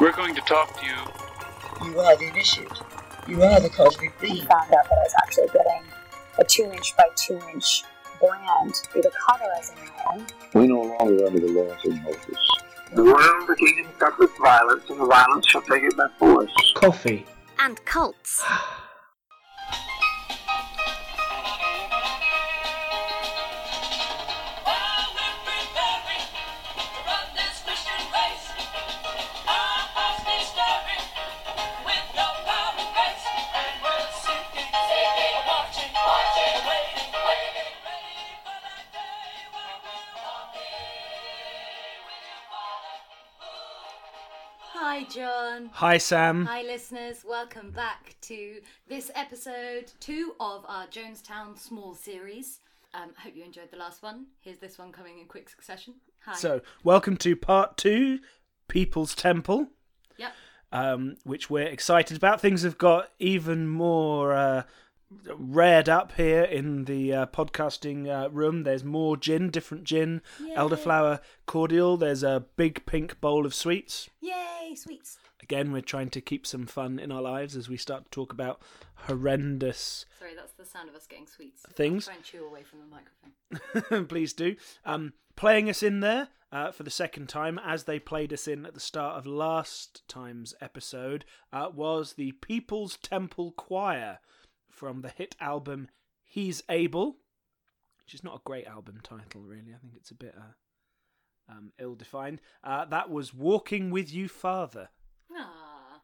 We're going to talk to you. You are the initiate. You are the cosmic He being. found out that I was actually getting a two inch by two inch brand through the cover as an iron. We no longer are under the laws of Moses. The world the kingdom suffereth violence, and the violence shall take it by force. Coffee. and cults. Hi, Sam. Hi, listeners. Welcome back to this episode two of our Jonestown Small series. Um, I hope you enjoyed the last one. Here's this one coming in quick succession. Hi. So, welcome to part two, People's Temple, Yep. um, which we're excited about. Things have got even more uh, rared up here in the uh, podcasting uh, room. There's more gin, different gin, elderflower cordial. There's a big pink bowl of sweets. Yay, sweets. Again, we're trying to keep some fun in our lives as we start to talk about horrendous Sorry, that's the sound of us getting sweets. Things. I'll try and chew away from the microphone. please do. Um, playing us in there uh, for the second time, as they played us in at the start of last time's episode, uh, was the People's Temple Choir from the hit album He's Able, which is not a great album title, really. I think it's a bit uh, um, ill defined. Uh, that was Walking with You, Father. Ah.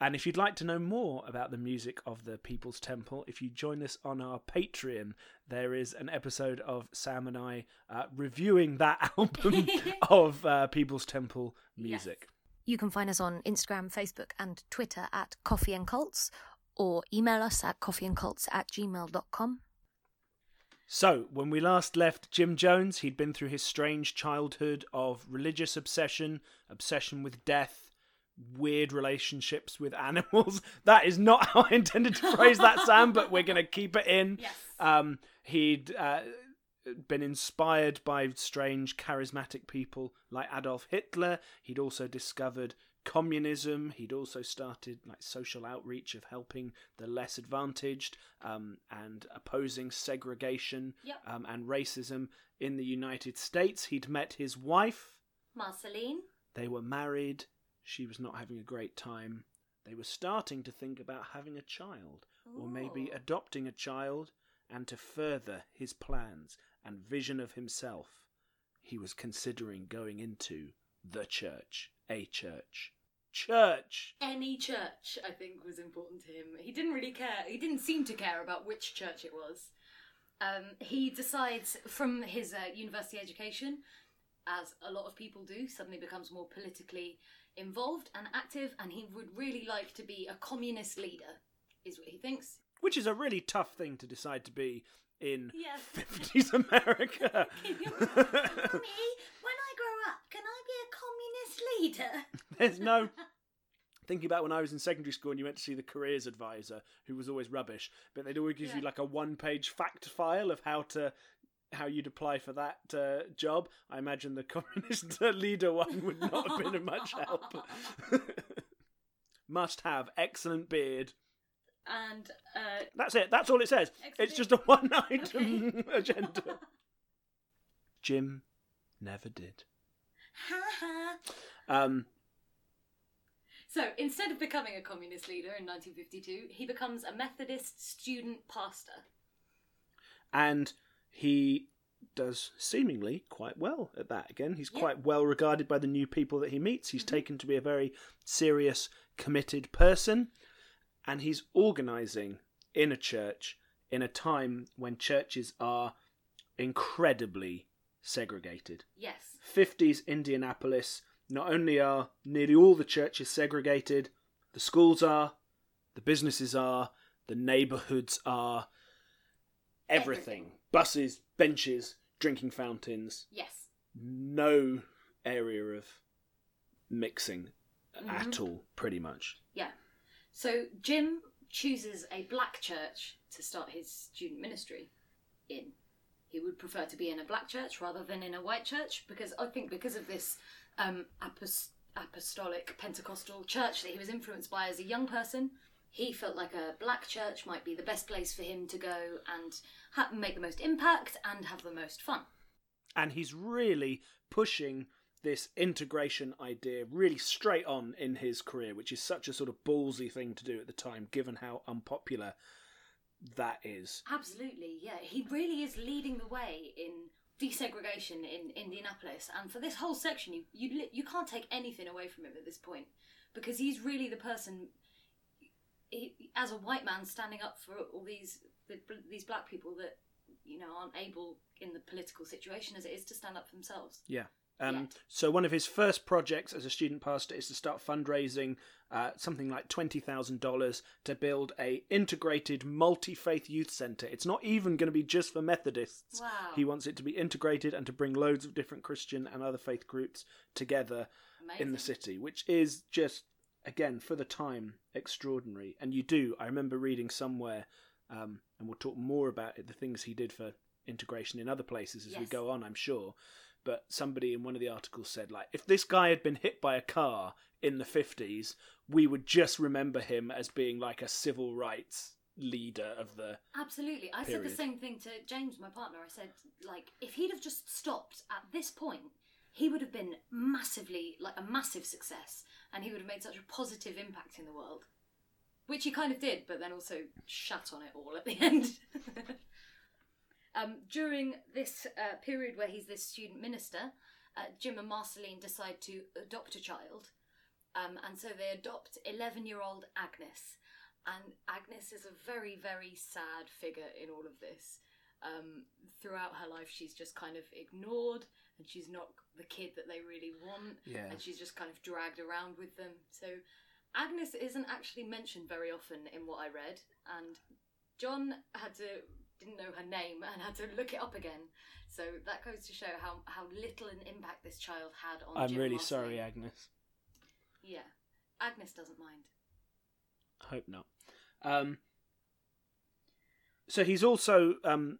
And if you'd like to know more about the music of the People's Temple, if you join us on our Patreon, there is an episode of Sam and I uh, reviewing that album of uh, People's Temple music. You can find us on Instagram, Facebook, and Twitter at Coffee and Cults, or email us at coffeeandcults at gmail.com. So, when we last left Jim Jones, he'd been through his strange childhood of religious obsession, obsession with death, weird relationships with animals. That is not how I intended to phrase that, Sam, but we're going to keep it in. Yes. Um, he'd uh, been inspired by strange, charismatic people like Adolf Hitler. He'd also discovered communism. He'd also started like social outreach of helping the less advantaged um, and opposing segregation Yep. um, and racism in the United States. He'd met his wife. Marceline. They were married. She was not having a great time. They were starting to think about having a child, or maybe adopting a child, and to further his plans and vision of himself, he was considering going into the church. A church. Church! Any church, I think, was important to him. He didn't really care. He didn't seem to care about which church it was. Um, he decides from his uh, university education, as a lot of people do, suddenly becomes more politically involved and active, and he would really like to be a communist leader, is what he thinks. Which is a really tough thing to decide to be in Yeah. 50s America. Mummy, when I grow up, can I be a communist leader? There's no thinking about when I was in secondary school and you went to see the careers advisor, who was always rubbish, but they'd always give you like a one-page fact file of how to how you'd apply for that uh, job. I imagine the communist leader one would not have been of much help. Must have excellent beard. And uh, That's it. That's all it says. It's just a one-item agenda. Jim never did. Um, so instead of becoming a communist leader in 1952, he becomes a Methodist student pastor. and he does seemingly quite well at that again he's Yeah. quite well regarded by the new people that he meets he's mm-hmm. taken to be a very serious committed person and he's organizing in a church in a time when churches are incredibly segregated Yes. 50s Indianapolis, not only are nearly all the churches segregated, the schools are, the businesses are, the neighborhoods are, everything. Everything. Buses, benches, drinking fountains, Yes. no area of mixing at Mhm. all, pretty much. Yeah. So Jim chooses a black church to start his student ministry in. He would prefer to be in a black church rather than in a white church because I think because of this um, apos- apostolic Pentecostal church that he was influenced by as a young person. He felt like a black church might be the best place for him to go and ha- make the most impact and have the most fun. and he's really pushing this integration idea really straight on in his career, which is such a sort of ballsy thing to do at the time, given how unpopular that is. Absolutely, yeah. He really is leading the way in desegregation in Indianapolis, and for this whole section, you you you can't take anything away from him at this point because he's really the person, he, as a white man, standing up for all these the, these black people that you know aren't able in the political situation as it is to stand up for themselves. Yeah. Um, So one of his first projects as a student pastor is to start fundraising uh, something like twenty thousand dollars to build a integrated multi faith youth center. It's not even going to be just for Methodists. Wow. He wants it to be integrated and to bring loads of different Christian and other faith groups together in the city, which is just again for the time extraordinary. And you do, I remember reading somewhere, um, and we'll talk more about it, the things he did for integration in other places as we go on, I'm sure. But somebody in one of the articles said, like, if this guy had been hit by a car in the 50s, we would just remember him as being like a civil rights leader of the. Absolutely. I said the same thing to James, my partner. I said, like, if he'd have just stopped at this point, he would have been massively, like, a massive success, and he would have made such a positive impact in the world. Which he kind of did, but then also shat on it all at the end. um, during this uh, period where he's this student minister, uh, Jim and Marceline decide to adopt a child. Um, and so they adopt 11 year old Agnes. And Agnes is a very, very sad figure in all of this. Um, throughout her life, she's just kind of ignored, and she's not the kid that they really want, Yeah. and she's just kind of dragged around with them. So Agnes isn't actually mentioned very often in what I read, and John had to didn't know her name and had to look it up again. So that goes to show how how little an impact this child had on. I'm Jim really sorry, Agnes. Yeah, Agnes doesn't mind. I hope not. Um, so he's also um,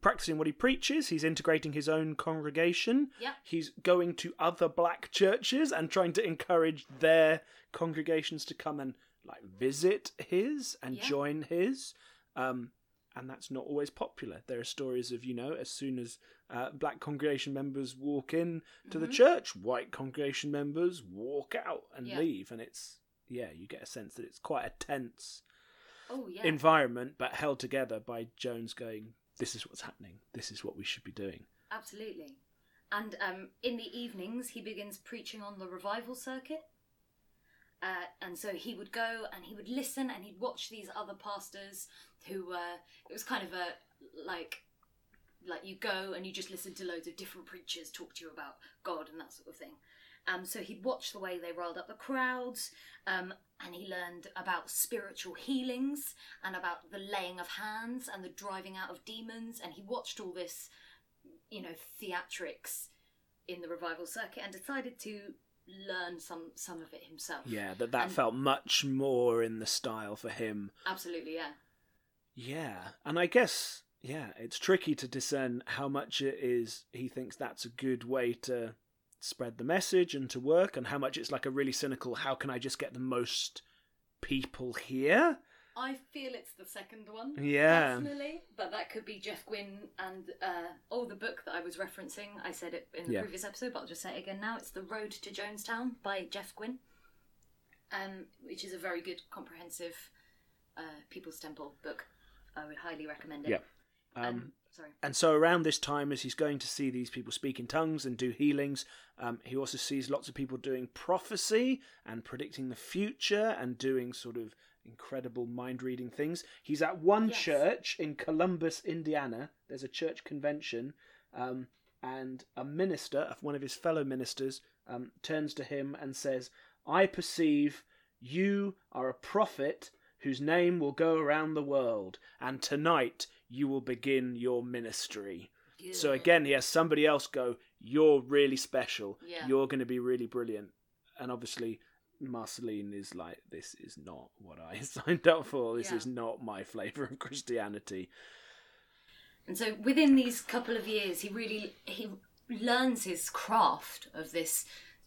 practicing what he preaches. He's integrating his own congregation. Yeah. He's going to other black churches and trying to encourage their congregations to come and like visit his and Yeah. join his. Um, and that's not always popular. There are stories of you know, as soon as uh, black congregation members walk in to the Mhm. church, white congregation members walk out and Yeah. leave, and it's yeah, you get a sense that it's quite a tense Oh yeah. environment, but held together by Jones going, "This is what's happening. This is what we should be doing." Absolutely. And um, in the evenings, he begins preaching on the revival circuit. Uh, and so he would go and he would listen and he'd watch these other pastors who uh, it was kind of a like like you go and you just listen to loads of different preachers talk to you about God and that sort of thing. Um, so he'd watch the way they rolled up the crowds, um, and he learned about spiritual healings and about the laying of hands and the driving out of demons. And he watched all this you know theatrics in the revival circuit and decided to learn some some of it himself Yeah, that that And- felt much more in the style for him. absolutely yeah Yeah, and I guess yeah, it's tricky to discern how much it is he thinks that's a good way to spread the message and to work, and how much it's like a really cynical. How can I just get the most people here? i feel it's the second one Yeah. personally but that could be jeff guinn and uh oh the book that i was referencing i said it in the Yeah. previous episode but i'll just say it again now it's the road to jonestown by jeff guinn um which is a very good comprehensive uh people's temple book i would highly recommend it Yeah. Um, um, sorry And so around this time, as he's going to see these people speak in tongues and do healings, um, he also sees lots of people doing prophecy and predicting the future and doing sort of incredible mind reading things. He's at one Yes. church in Columbus, Indiana. There's a church convention, um, and a minister, one of his fellow ministers, um, turns to him and says, I perceive you are a prophet whose name will go around the world, and tonight you will begin your ministry. So again, he has somebody else go, You're really special. Yeah. You're going to be really brilliant. And obviously, Marceline is like, This is not what I signed up for. This Yeah. is not my flavour of Christianity. And so within these couple of years, he really he learns his craft of this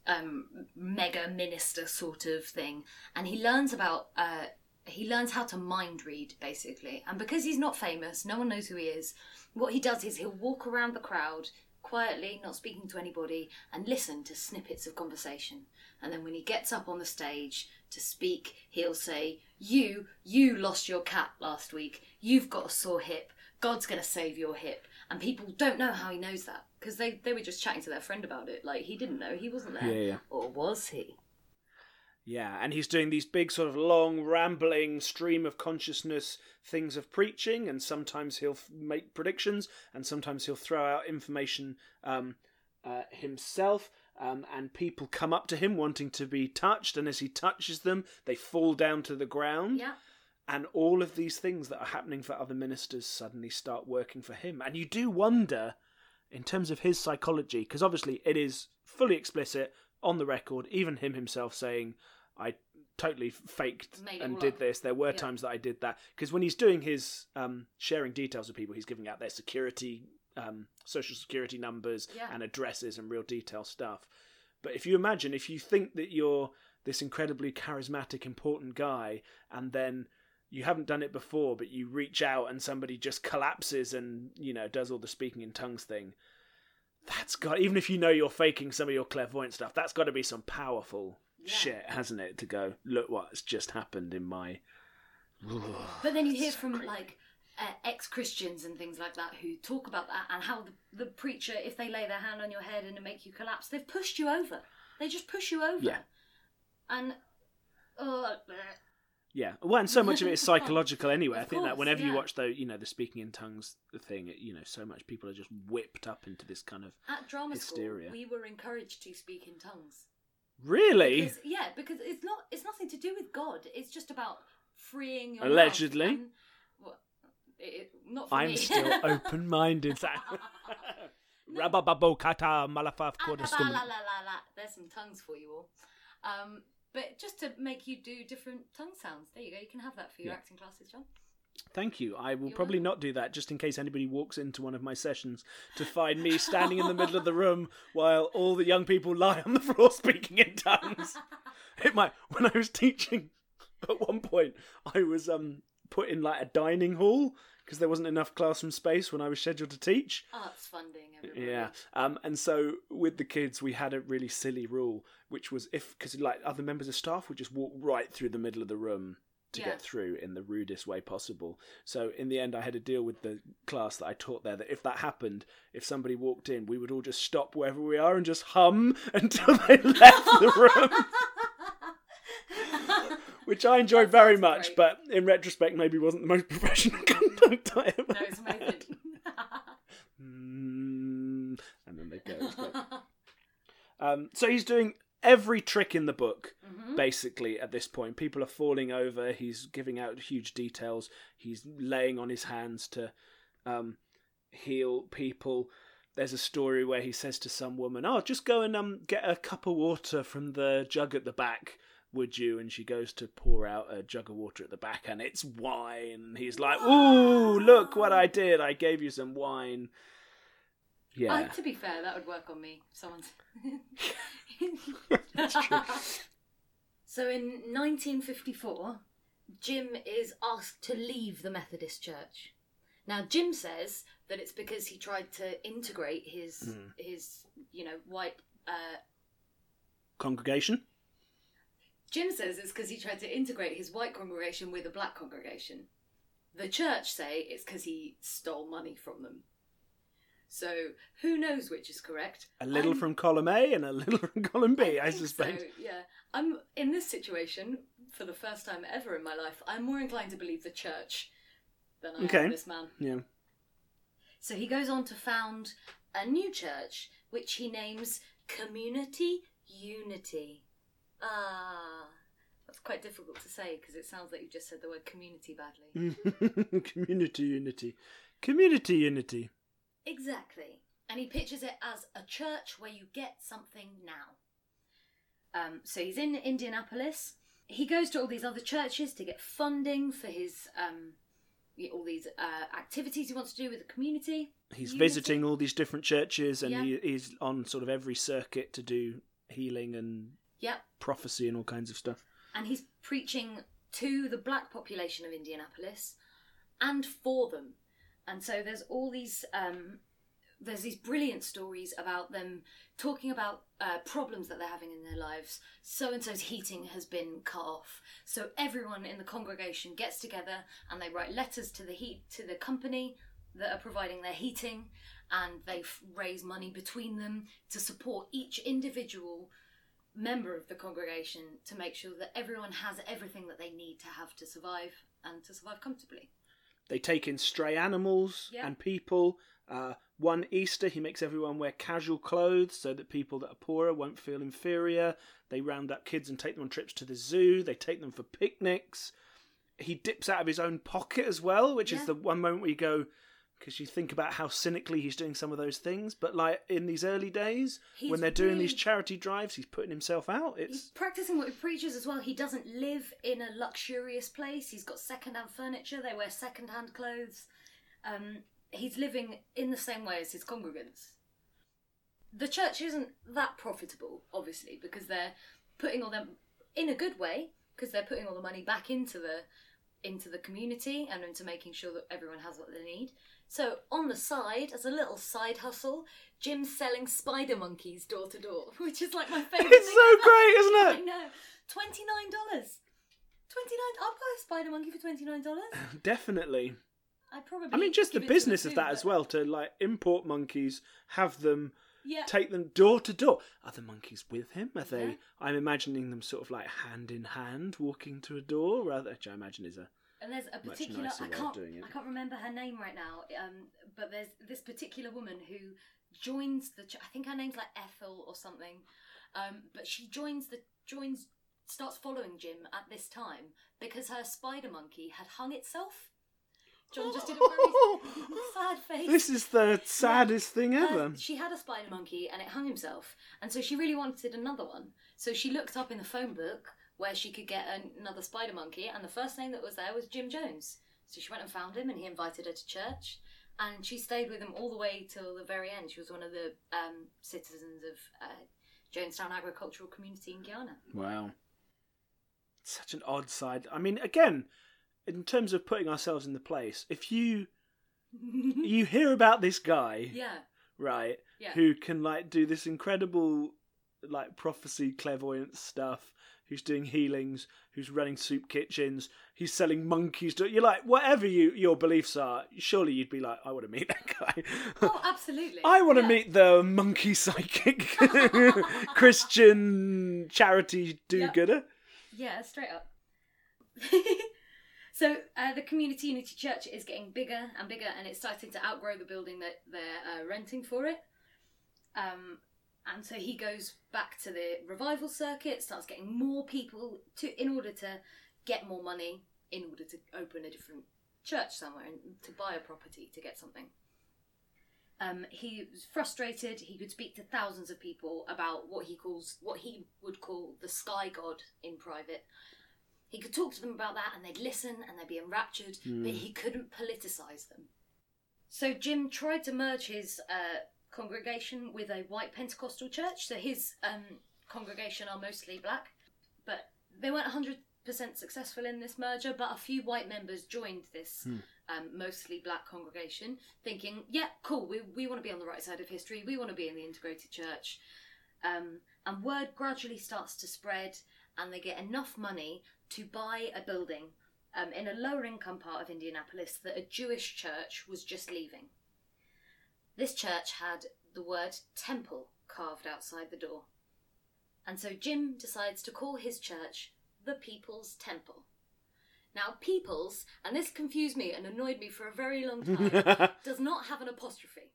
um, mega minister sort of thing, and he learns about. Uh, he learns how to mind read basically, and because he's not famous, no one knows who he is. What he does is he'll walk around the crowd quietly, not speaking to anybody, and listen to snippets of conversation. And then when he gets up on the stage to speak, he'll say, You, you lost your cat last week. You've got a sore hip. God's going to save your hip. And people don't know how he knows that because they, they were just chatting to their friend about it. Like, he didn't know. He wasn't there. Yeah, yeah. Or was he? Yeah, and he's doing these big, sort of long, rambling stream of consciousness things of preaching, and sometimes he'll f- make predictions, and sometimes he'll throw out information um, uh, himself. Um, and people come up to him wanting to be touched, and as he touches them, they fall down to the ground. Yeah. And all of these things that are happening for other ministers suddenly start working for him. And you do wonder, in terms of his psychology, because obviously it is fully explicit on the record, even him himself saying, I totally faked and did up." this. There were Yeah. times that I did that. Because when he's doing his um, sharing details with people, he's giving out their security, um, social security numbers Yeah. and addresses and real detail stuff. But if you imagine, if you think that you're this incredibly charismatic, important guy, and then you haven't done it before, but you reach out and somebody just collapses and you know does all the speaking in tongues thing. That's got even if you know you're faking some of your clairvoyant stuff, that's got to be some powerful Yeah. shit, hasn't it? To go look what's just happened in my. But then you hear from like uh, ex Christians and things like that who talk about that and how the, the preacher, if they lay their hand on your head and make you collapse, they've pushed you over. They just push you over. Yeah. And oh, bleh. Yeah, well, and so much of it is psychological anyway. I Of think that whenever you watch the, you know, the speaking in tongues thing, it, you know, so much people are just whipped up into this kind of at drama Hysteria. school, we were encouraged to speak in tongues. really. Because, yeah, because it's not. It's nothing to do with God. It's just about freeing your Allegedly. and- well, it, not for I'm me. still open-minded. Rabababo kata malafaf Ah. There's some tongues for you all. Um, but just to make you do different tongue sounds. There you go. You can have that for your Yeah. acting classes, John. Thank you. I will You're probably welcome. not do that just in case anybody walks into one of my sessions to find me standing in the middle of the room while all the young people lie on the floor speaking in tongues. It might. When I was teaching, at one point, I was um put in like a dining hall because there wasn't enough classroom space when I was scheduled to teach. Arts funding, everybody. Yeah. Um, and so with the kids, we had a really silly rule, which was if because like other members of staff would just walk right through the middle of the room to Yeah. get through in the rudest way possible. So in the end, I had to deal with the class that I taught there. That if that happened, if somebody walked in, we would all just stop wherever we are and just hum until they left the room. Which I enjoyed very much, great. but in retrospect, maybe wasn't the most professional conduct I ever No, it's amazing. Mm, and then they go. Um, so he's doing every trick in the book, Mhm. basically, at this point. People are falling over. He's giving out huge details. He's laying on his hands to um, heal people. There's a story where he says to some woman, "Oh, just go and um, get a cup of water from the jug at the back." Would you? And she goes to pour out a jug of water at the back, and it's wine. And he's like, "Ooh, look what I did! I gave you some wine." Yeah, Uh, to be fair, that would work on me. Someone's. That's true. So in 1954, Jim is asked to leave the Methodist Church. Now Jim says that it's because he tried to integrate his Hmm. his you know white. Uh, congregation. Jim says it's because he tried to integrate his white congregation with a black congregation. The church say it's because he stole money from them. So who knows which is correct? A little I'm- from column A and a little from column B, I, suspect. So, yeah, I'm in this situation for the first time ever in my life. I'm more inclined to believe the church than I Okay. am this man. Yeah. So he goes on to found a new church, which he names Community Unity. Ah, that's quite difficult to say because it sounds like you just said the word community badly. Community unity. Community unity. Exactly. And he pictures it as a church where you get something now. Um, so he's in Indianapolis. He goes to all these other churches to get funding for his um, all these uh, activities he wants to do with the community. He's Unity. visiting all these different churches and Yeah. he, he's on sort of every circuit to do healing and Yep. prophecy and all kinds of stuff. and he's preaching to the black population of Indianapolis and for them. And so there's all these um, there's these brilliant stories about them talking about uh, problems that they're having in their lives. So and so's heating has been cut off, so everyone in the congregation gets together and they write letters to the heat to the company that are providing their heating, and they f- raise money between them to support each individual member of the congregation to make sure that everyone has everything that they need to have to survive and to survive comfortably. They take in stray animals Yeah. and people. Uh, one Easter, he makes everyone wear casual clothes so that people that are poorer won't feel inferior. They round up kids and take them on trips to the zoo. They take them for picnics. He dips out of his own pocket as well, which Yeah. is the one moment where you go, because you think about how cynically he's doing some of those things. But like in these early days, He's when they're doing these charity drives, he's putting himself out. He's It's practicing what he preaches as well. He doesn't live in a luxurious place. He's got second-hand furniture. They wear second-hand clothes. Um, he's living in the same way as his congregants. The church isn't that profitable, obviously, because they're putting all them in a good way because they're putting all the money back into the into the community and into making sure that everyone has what they need. So on the side, as a little side hustle, Jim's selling spider monkeys door to door, which is like my favourite. It's so great, isn't it? I know. Twenty nine dollars. Twenty nine. I'll buy a spider monkey for twenty nine dollars. definitely. I probably. I mean, just the give it to them business of that as well to like import monkeys, have them Yeah. take them door to door. Are the monkeys with him? Are they? Yeah. I'm imagining them sort of like hand in hand walking to a door, rather, which I imagine is a. And there's a particular I can't. I can't remember her name right now. Um, but there's this particular woman who joins the. ch- I think her name's like Ethel or something. Um, but she joins the joins starts following Jim at this time because her spider monkey had hung itself. John just did a very sad face. This is the saddest thing Uh, ever. she had a spider monkey and it hung himself, and so she really wanted another one. So she looked up in the phone book where she could get an- another spider monkey, and the first name that was there was Jim Jones. So she went and found him, and he invited her to church, and she stayed with him all the way till the very end. She was one of the um, citizens of uh, Jonestown Agricultural Community in Guyana. Wow. Such an odd side. I mean, again, in terms of putting ourselves in the place, if you you hear about this guy, Yeah, right, Yeah. who can like do this incredible like prophecy clairvoyance stuff, who's doing healings, who's running soup kitchens, he's selling monkeys to you're like whatever you your beliefs are, surely you'd be like I want to meet that guy. oh, absolutely. I want to Yeah. meet the monkey psychic Christian charity do-gooder. Yeah, straight up. so uh, the community unity church is getting bigger and bigger, and it's starting to outgrow the building that they're uh, renting for it. Um, and so he goes back to the revival circuit, starts getting more people to in order to get more money, in order to open a different church somewhere and to buy a property to get something. Um, he was frustrated. He could speak to thousands of people about what he calls what he would call the sky god in private. He could talk to them about that, and they'd listen and they'd be enraptured, but he couldn't politicize them. So Jim tried to merge his uh, congregation with a white Pentecostal church. So his um, congregation are mostly black, but they weren't 100% successful in this merger. But a few white members joined this um, mostly black congregation, thinking, "Yeah, cool. We we want to be on the right side of history. We want to be in the integrated church." Um, and word gradually starts to spread, and they get enough money to buy a building um, in a lower income part of Indianapolis that a Jewish church was just leaving. This church had the word temple carved outside the door. And so Jim decides to call his church the People's Temple. Now, People's, and this confused me and annoyed me for a very long time, does not have an apostrophe.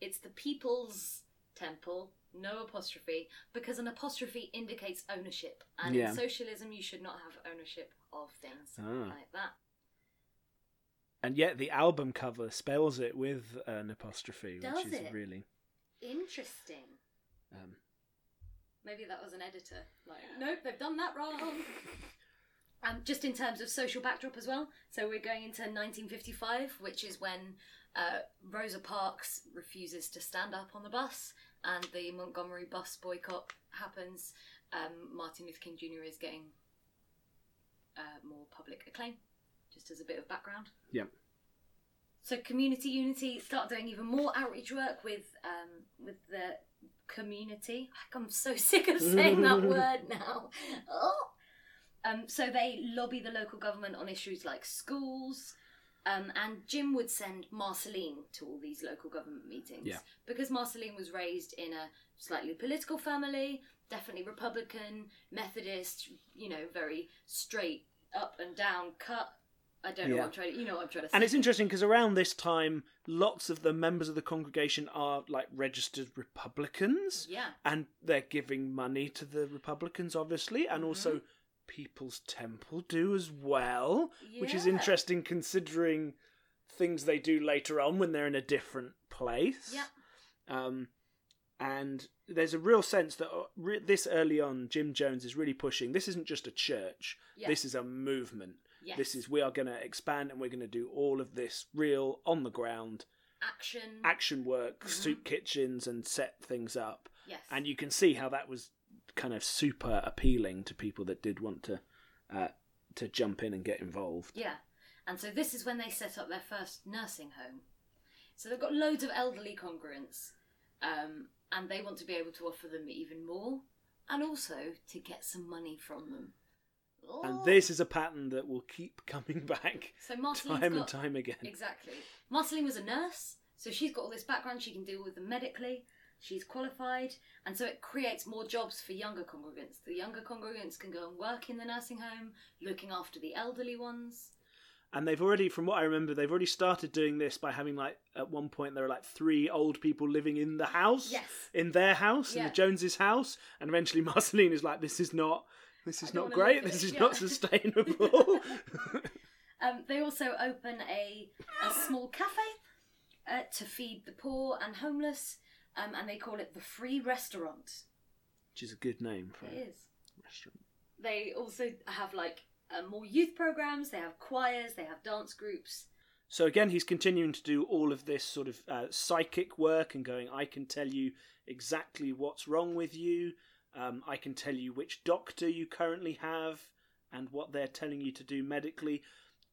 It's the People's Temple, no apostrophe, because an apostrophe indicates ownership. And Yeah. in socialism, you should not have ownership of things Ah. like that. And yet the album cover spells it with an apostrophe, Does which is it? really Interesting. um, Maybe that was an editor. Like, nope, they've done that wrong. Um, just in terms of social backdrop as well. So we're going into 1955, which is when uh, Rosa Parks refuses to stand up on the bus, and the Montgomery bus boycott happens, um, Martin Luther King Jr. is getting uh, more public acclaim, just as a bit of background. Yeah. So Community Unity start doing even more outreach work with um, with the community. I'm so sick of saying that word now. Oh. Um, so they lobby the local government on issues like schools. Um, and Jim would send Marceline to all these local government meetings. Yeah. Because Marceline was raised in a slightly political family, definitely Republican, Methodist, you know, very straight up and down cut. I don't know Yeah. what I'm trying to, you know what I'm trying to say. And it's interesting because around this time, lots of the members of the congregation are like registered Republicans, Yeah. and they're giving money to the Republicans, obviously, and also People's Temple do as well, which is interesting considering things they do later on when they're in a different place. Yeah. Um, and there's a real sense that uh, this early on, Jim Jones is really pushing. This isn't just a church. Yeah. This is a movement. Yes. This is we are going to expand and we're going to do all of this real on the ground action. action work, soup kitchens, and set things up. Yes. And you can see how that was kind of super appealing to people that did want to uh, to jump in and get involved. Yeah. And so this is when they set up their first nursing home. So they've got loads of elderly congruents, um, and they want to be able to offer them even more, and also to get some money from them. And Oh. this is a pattern that will keep coming back So Marceline's time and got- time again. Exactly. Marceline was a nurse, so she's got all this background. She can deal with them medically. She's qualified, and so it creates more jobs for younger congregants. The younger congregants can go and work in the nursing home, looking after the elderly ones. And they've already, from what I remember, they've already started doing this by having like at one point there are like three old people living in the house, Yes. in their house, in the Joneses' house, and eventually Marceline is like, "This is not, this is don't great. This it." is Yeah. not sustainable." Um, they also open a, a small cafe uh, to feed the poor and homeless, um, and they call it the Free Restaurant. Which is a good name for It a restaurant. They also have like uh, more youth programs. They have choirs. They have dance groups. So again, he's continuing to do all of this sort of uh, psychic work and going, I can tell you exactly what's wrong with you. Um, I can tell you which doctor you currently have and what they're telling you to do medically.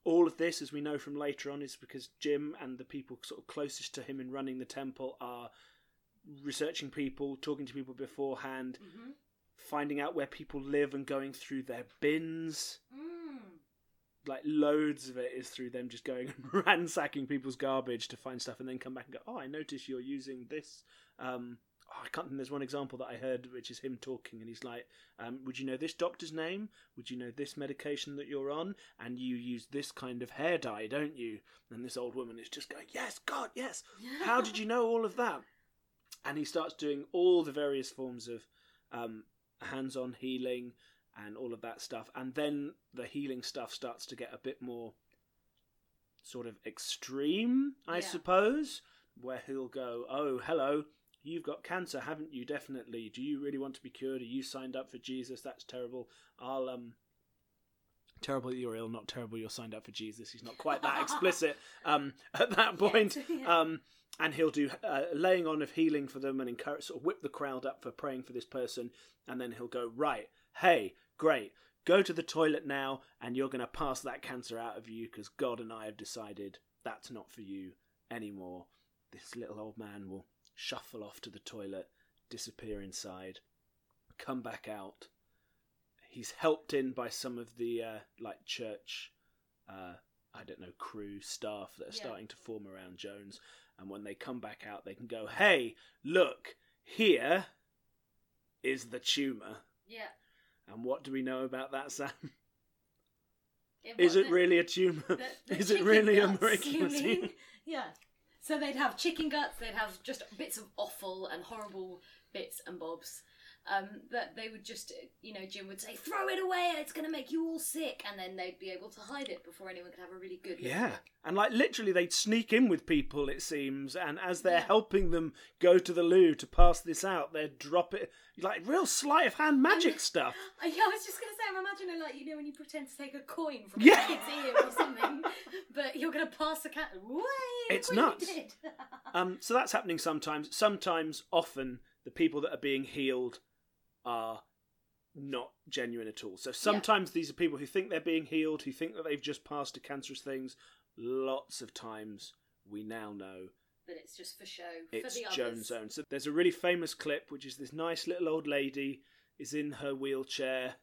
All of this, as we know from later on, is because Jim and the people sort of closest to him in running the temple are researching people, talking to people beforehand, Mm-hmm. finding out where people live and going through their bins Mm. like loads of it is through them just going and ransacking people's garbage to find stuff and then come back and go oh i notice you're using this um oh, i can't think there's one example that i heard which is him talking and he's like um, would you know this doctor's name? Would you know this medication that you're on? And you use this kind of hair dye don't you? And this old woman is just going yes god yes. How did you know all of that? And he starts doing all the various forms of um, hands-on healing and all of that stuff. And then the healing stuff starts to get a bit more sort of extreme i Yeah. suppose where he'll go oh hello you've got cancer haven't you? Definitely. Do you really want to be cured? Are you signed up for jesus? That's terrible. I'll um terrible that you're ill not terrible you're signed up for jesus. He's not quite that explicit um at that point. Yeah. um and he'll do uh, laying on of healing for them and encourage sort of whip the crowd up for praying for this person. And then he'll go right hey great. Go to the toilet now and you're going to pass that cancer out of you because god and i have decided that's not for you anymore. This little old man will shuffle off to the toilet disappear inside come back out he's helped in by some of the uh, like church uh, i don't know crew staff that are Yeah. starting to form around jones and when they come back out they can go hey look here is the tumor Yeah. and what do we know about that sam It is it really a tumor the- the is it really a miraculous you mean? healing? Yeah. So they'd have chicken guts, they'd have just bits of offal and horrible bits and bobs. Um, that they would just, you know, Jim would say, throw it away, it's going to make you all sick. And then they'd be able to hide it before anyone could have a really good look. Yeah. And like literally they'd sneak in with people, it seems, and as they're Yeah. helping them go to the loo to pass this out, they'd drop it like real sleight of hand magic stuff. Uh, Yeah, I was just going to say, I'm imagining, like, you know, when you pretend to take a coin from Yeah. a kid's ear or something, but you're going to pass the cat. Way, It's nuts. Um, so that's happening sometimes. Sometimes, often, the people that are being healed are not genuine at all. So sometimes these are people who think they're being healed, who think that they've just passed to cancerous things. Lots of times we now know that it's just for show. it's for the own. So there's a really famous clip, which is this nice little old lady is in her wheelchair,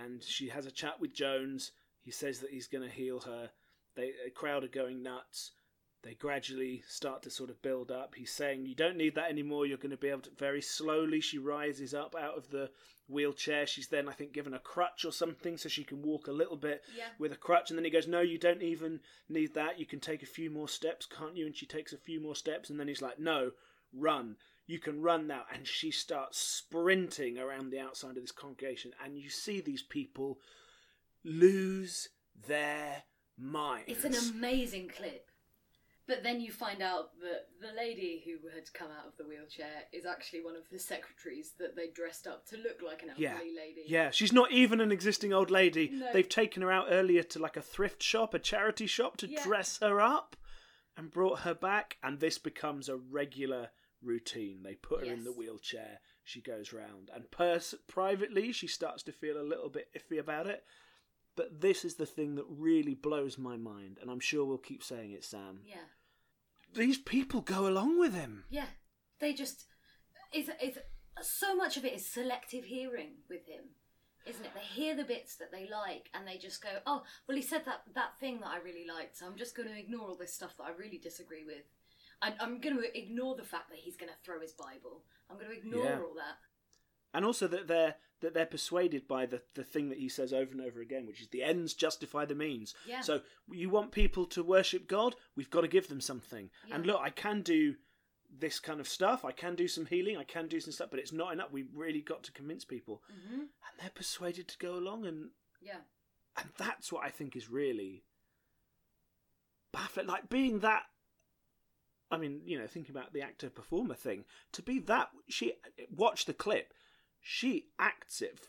and she has a chat with Jones. He says that he's going to heal her. They, a crowd are going nuts. They gradually start to sort of build up. He's saying, "You don't need that anymore. You're going to be able to." Very slowly, she rises up out of the wheelchair. She's then, I think, given a crutch or something so she can walk a little bit Yeah. with a crutch. And then he goes, "No, you don't even need that. You can take a few more steps, can't you?" And she takes a few more steps, and then he's like, "No, run. You can run now." And she starts sprinting around the outside of this congregation, and you see these people lose their minds. It's an amazing clip. But then you find out that the lady who had come out of the wheelchair is actually one of the secretaries that they dressed up to look like an elderly yeah, lady. yeah. She's not even an existing old lady. No. They've taken her out earlier to like a thrift shop, a charity shop, to Yeah. dress her up, and brought her back. And this becomes a regular routine. They put her in the wheelchair. She goes round, and pers- privately, she starts to feel a little bit iffy about it. But this is the thing that really blows my mind, and I'm sure we'll keep saying it, Sam. Yeah. These people go along with him. Yeah. They just. It's, it's, so much of it is selective hearing with him, isn't it? They hear the bits that they like and they just go, oh, well, he said that, that thing that I really liked, so I'm just going to ignore all this stuff that I really disagree with. I, I'm going to ignore the fact that he's going to throw his Bible. I'm going to ignore Yeah. all that. And also that they're that they're persuaded by the the thing that he says over and over again, which is the ends justify the means. Yeah. So you want people to worship God, we've got to give them something. Yeah. And look, I can do this kind of stuff. I can do some healing. I can do some stuff, but it's not enough. We've really got to convince people, hmm and they're persuaded to go along, and Yeah. and that's what I think is really baffling. Like being that. I mean, you know, thinking about the actor performer thing, to be that she watch the clip, she acts it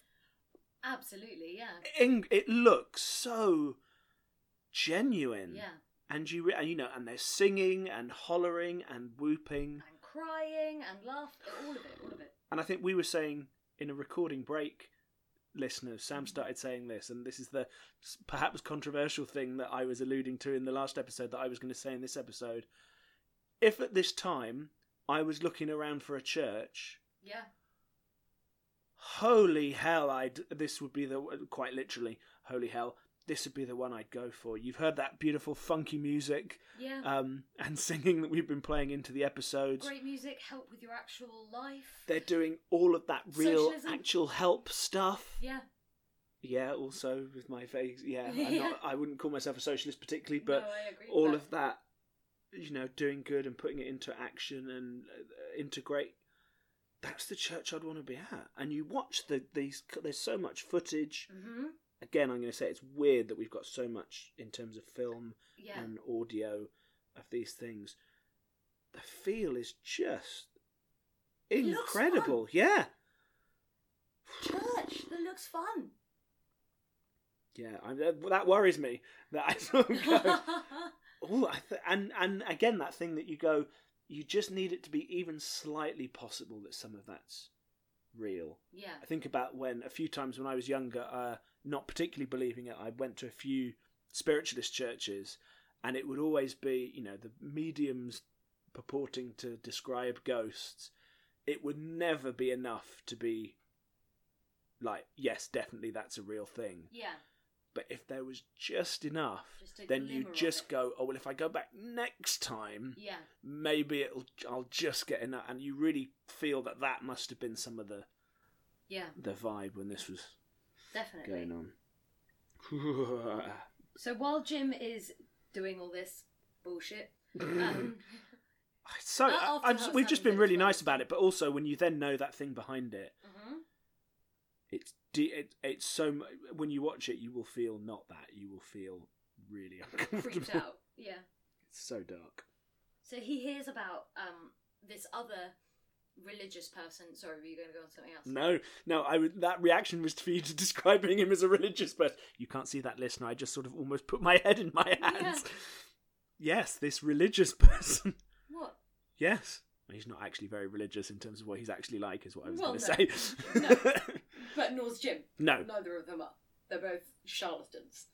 Absolutely, yeah. in, it looks so genuine. Yeah. And you, re- and you know, and they're singing and hollering and whooping. And crying and laughter, all of it, all of it. And I think we were saying in a recording break, listeners, Sam mm. started saying this, and this is the perhaps controversial thing that I was alluding to in the last episode that I was going to say in this episode. If at this time I was looking around for a church, Yeah. Holy hell, I'd this would be the quite literally holy hell. This would be the one I'd go for. You've heard that beautiful funky music Yeah. um, and singing that we've been playing into the episodes. Great music, help with your actual life. They're doing all of that real, Socialism. actual help stuff. Yeah. Yeah, also with my face. Yeah, I'm not, I wouldn't call myself a socialist particularly, but no, I agree with all that. of that, you know, doing good and putting it into action and uh, integrate. That's the church I'd want to be at. And you watch the these. There's so much footage. hmm Again, I'm going to say it's weird that we've got so much in terms of film Yeah. and audio of these things. The feel is just incredible. Yeah, Church that looks fun. yeah. I, that- worries me. That I sort of go. Oh, I th- and and again that thing that you go, you just need it to be even slightly possible that some of that's real. yeah. I think about when a few times when I was younger, uh, not particularly believing it, I went to a few spiritualist churches, and it would always be, you know, the mediums purporting to describe ghosts. It would never be enough to be like, yes, definitely that's a real thing. Yeah. But if there was just enough, Just then you just go, oh well, if I go back next time, Yeah. maybe it'll I'll just get enough, and you really feel that that must have been some of the Yeah. the vibe when this was Definitely. going on. So while Jim is doing all this bullshit, um, so I, we've just been really nice about it, but also when you then know that thing behind it, mhm, it's it, it's so when you watch it, you will feel not that you will feel really uncomfortable. creeped out. Yeah. It's so dark. So he hears about um this other religious person. Sorry, were you going to go on something else? No, no, I would, that reaction was for you to describing him as a religious person. You can't see that, listener. I just sort of almost put my head in my hands. Yes, this religious person. What? Yes, He's not actually very religious in terms of what he's actually like, is what I was Well, going to no. say. No. But nor's Jim. no. Neither of them are. They're both charlatans.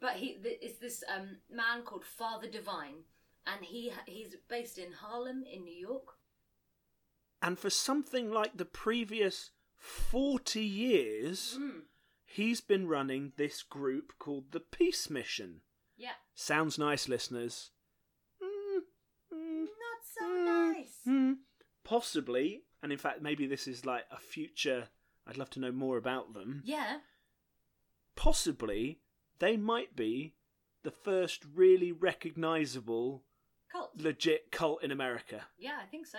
But he th- is this um, man called Father Divine, and he he's based in Harlem in New York. And for something like the previous 40 years, Mm. he's been running this group called the Peace Mission. Yeah. Sounds nice, listeners. Mm, mm, Not so mm, nice. mm. Possibly, and in fact, maybe this is like a future. I'd love to know more about them. Yeah. Possibly, they might be the first really recognizable, Cult. legit cult in America. Yeah, I think so.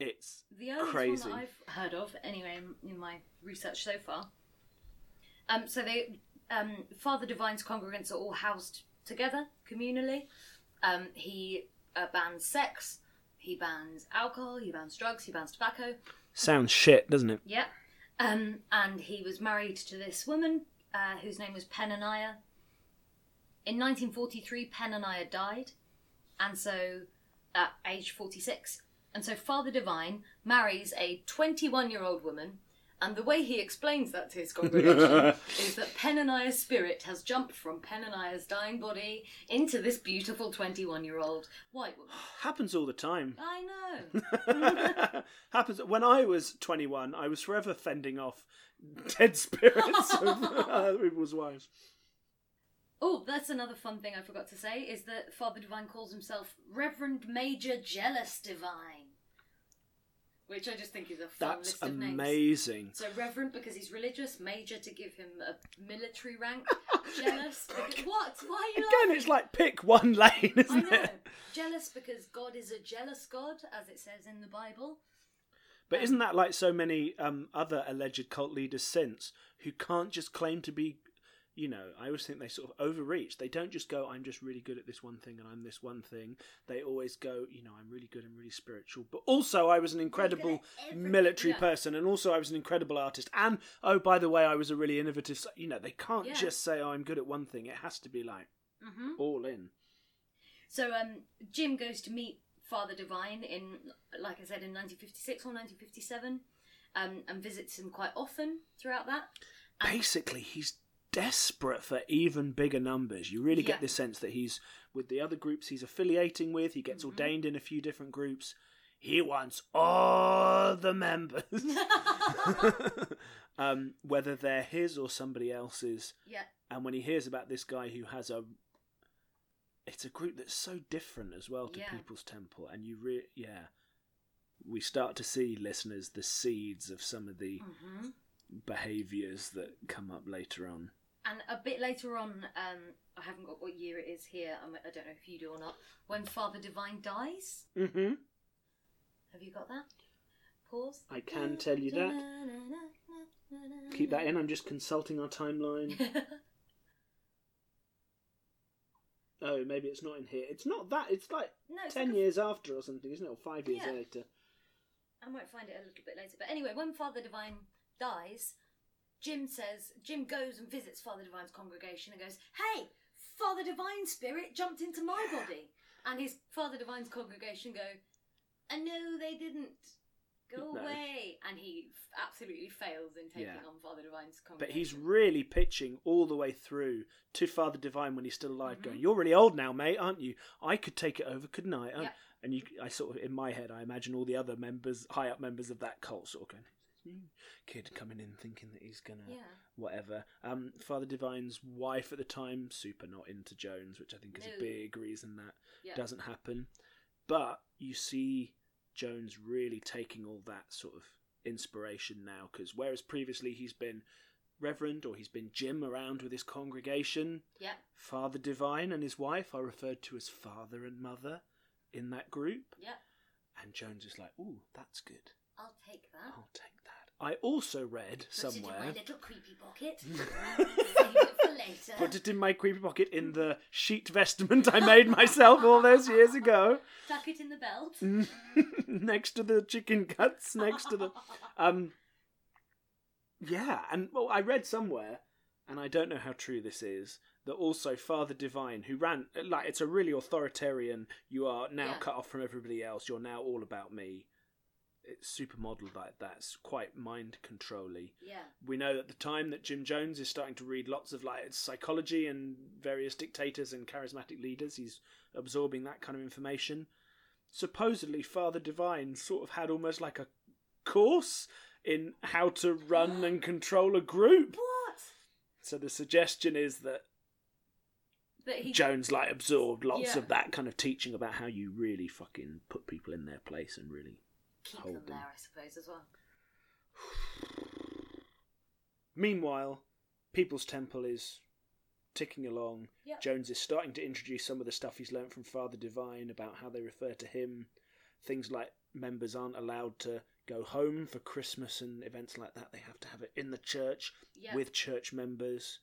It's The only crazy. one that I've heard of, anyway, in, my research so far. Um, so they, um, Father Divine's congregants are all housed together communally. Um, he uh, bans sex, he bans alcohol, he bans drugs, he bans tobacco. Sounds shit, doesn't it? Yeah. Um, and he was married to this woman uh, whose name was Peninniah. In 1943, Peninniah died, and so at age 46. And so Father Divine marries a 21 year old woman, and the way he explains that to his congregation is that Peninniah's spirit has jumped from Peninniah's dying body into this beautiful 21 year old white woman. Happens all the time. I know. Happens when I was 21. I was forever fending off dead spirits of other uh, people's wives. Oh, that's another fun thing I forgot to say is that Father Divine calls himself Reverend Major Jealous Divine, which I just think is a fun That's list of names. amazing. So Reverend because he's religious, Major to give him a military rank, Jealous. Because, what? Why? Again, it's like pick one lane, isn't know. it? Jealous because God is a jealous God, as it says in the Bible. But isn't that like so many um, other alleged cult leaders since who can't just claim to be, you know, I always think they sort of overreach. They don't just go, I'm just really good at this one thing and I'm this one thing. They always go, you know, I'm really good and really spiritual. But also, I was an incredible military Yeah. person and also I was an incredible artist. And, oh, by the way, I was a really innovative. You know, they can't Yeah. just say, oh, I'm good at one thing. It has to be like hmm all in. So um, Jim goes to meet Father Divine in, like I said, in 1956 or 1957, um, and visits him quite often throughout that. And- basically he's desperate for even bigger numbers. You really Yeah. get this sense that he's with the other groups he's affiliating with. He gets Mm-hmm. ordained in a few different groups. He wants all the members, um, whether they're his or somebody else's. yeah, And when he hears about this guy who has a, it's a group that's so different as well to Yeah. People's Temple, and you re yeah, we start to see listeners the seeds of some of the hmm behaviors that come up later on. And a bit later on, um, I haven't got what year it is here. I'm, I don't know if you do or not. When Father Divine dies, Mm-hmm. have you got that? Pause. I can tell you that. Keep that in. I'm just consulting our timeline. Oh, maybe it's not in here. It's not that. It's like No, it's ten like a- years after or something, isn't it? Or five years Yeah. later. I might find it a little bit later. But anyway, when Father Divine dies, Jim says, Jim goes and visits Father Divine's congregation and goes, Hey, Father Divine's spirit jumped into my body. And his Father Divine's congregation go, uh, No, they didn't. Go No. away. And he f- absolutely fails in taking Yeah. on Father Divine's But congregation. he's really pitching all the way through to Father Divine when he's still alive, Mhm. going, "You're really old now, mate, aren't you? I could take it over, couldn't I?" Yeah. And you, I sort of, in my head, I imagine all the other members, high up members of that cult, sort of going, "This new kid coming in thinking that he's gonna Yeah. whatever." Um, Father Divine's wife at the time, super not into Jones, which I think is a big reason that Yeah. doesn't happen. But you see Jones really taking all that sort of inspiration now, because whereas previously he's been Reverend or he's been Jim around with his congregation, Yeah. Father Divine and his wife are referred to as father and mother in that group. Yeah. And Jones is like, ooh, that's good. I'll take that. I'll take that. I also read Put it in my somewhere, little creepy pocket. Save it for later. put it in my creepy pocket in the sheet vestment I made myself all those years ago. Tuck it in the belt. next to the chicken cuts, next to the um yeah, and well I read somewhere and I don't know how true this is that also Father Divine, who ran like it's a really authoritarian. You are now Yeah. cut off from everybody else. You're now all about me. It's super modelled like that. It's quite mind controlly. Yeah. We know at the time that Jim Jones is starting to read lots of like psychology and various dictators and charismatic leaders. He's absorbing that kind of information. Supposedly, Father Divine sort of had almost like a course in how to run and control a group. What? So the suggestion is that That he Jones like absorbed lots Yeah. of that kind of teaching about how you really fucking put people in their place and really keep hold them them. there, I suppose, as well. Meanwhile, People's Temple is ticking along. Yep. Jones is starting to introduce some of the stuff he's learnt from Father Divine about how they refer to him. Things like members aren't allowed to go home for Christmas and events like that. They have to have it in the church Yeah. with church members.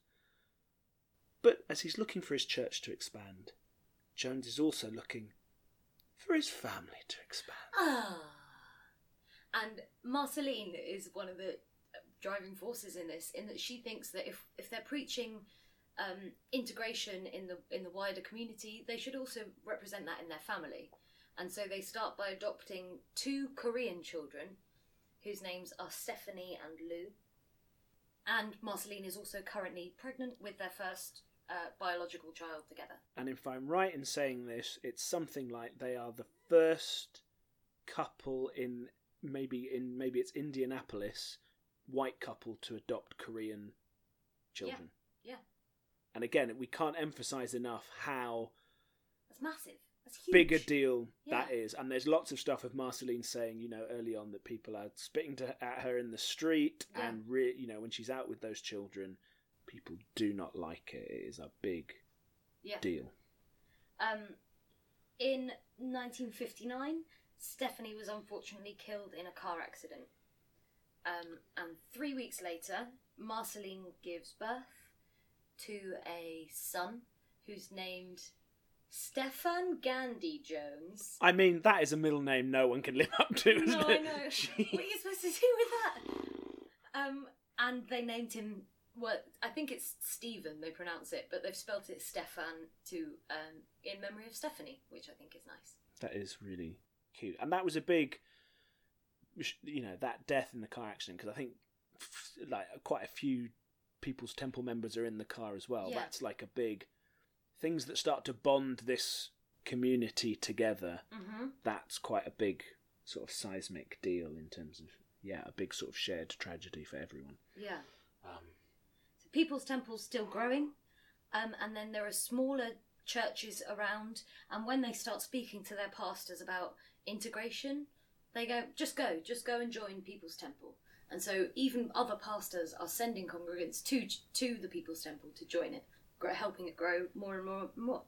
But as he's looking for his church to expand, Jones is also looking for his family to expand. Ah. And Marceline is one of the driving forces in this, in that she thinks that if, if they're preaching um, integration in the in the wider community, they should also represent that in their family. And so they start by adopting two Korean children, whose names are Stephanie and Lew. And Marceline is also currently pregnant with their first uh, biological child together. And if I'm right in saying this, it's something like they are the first couple in maybe in maybe it's Indianapolis, white couple to adopt Korean children. Yeah, And again, we can't emphasize enough how that's massive. That's huge. big a deal Yeah. that is. And there's lots of stuff of Marceline saying, you know, early on that people are spitting to, at her in the street, Yeah. and re- you know when she's out with those children, people do not like it. It is a big Yeah. deal. Um, in 1959, Stephanie was unfortunately killed in a car accident. Um, and three weeks later, Marceline gives birth to a son who's named Stephan Gandhi Jones. I mean, that is a middle name no one can live up to, isn't no, I know. She- what are you supposed to do with that? Um, and they named him. Well, I think it's Stephen. They pronounce it, but they've spelt it Stephan to um, in memory of Stephanie, which I think is nice. That is really cute, and that was a big, you know, that death in the car accident because I think like quite a few people's temple members are in the car as well. Yeah. That's like a big things that start to bond this community together. Mm-hmm. That's quite a big sort of seismic deal in terms of yeah, a big sort of shared tragedy for everyone. Yeah. Um, So People's Temple's still growing, um, and then there are smaller churches around. And when they start speaking to their pastors about integration, they go, "Just go, just go and join People's Temple." And so even other pastors are sending congregants to to the People's Temple to join it, helping it grow more and more and more.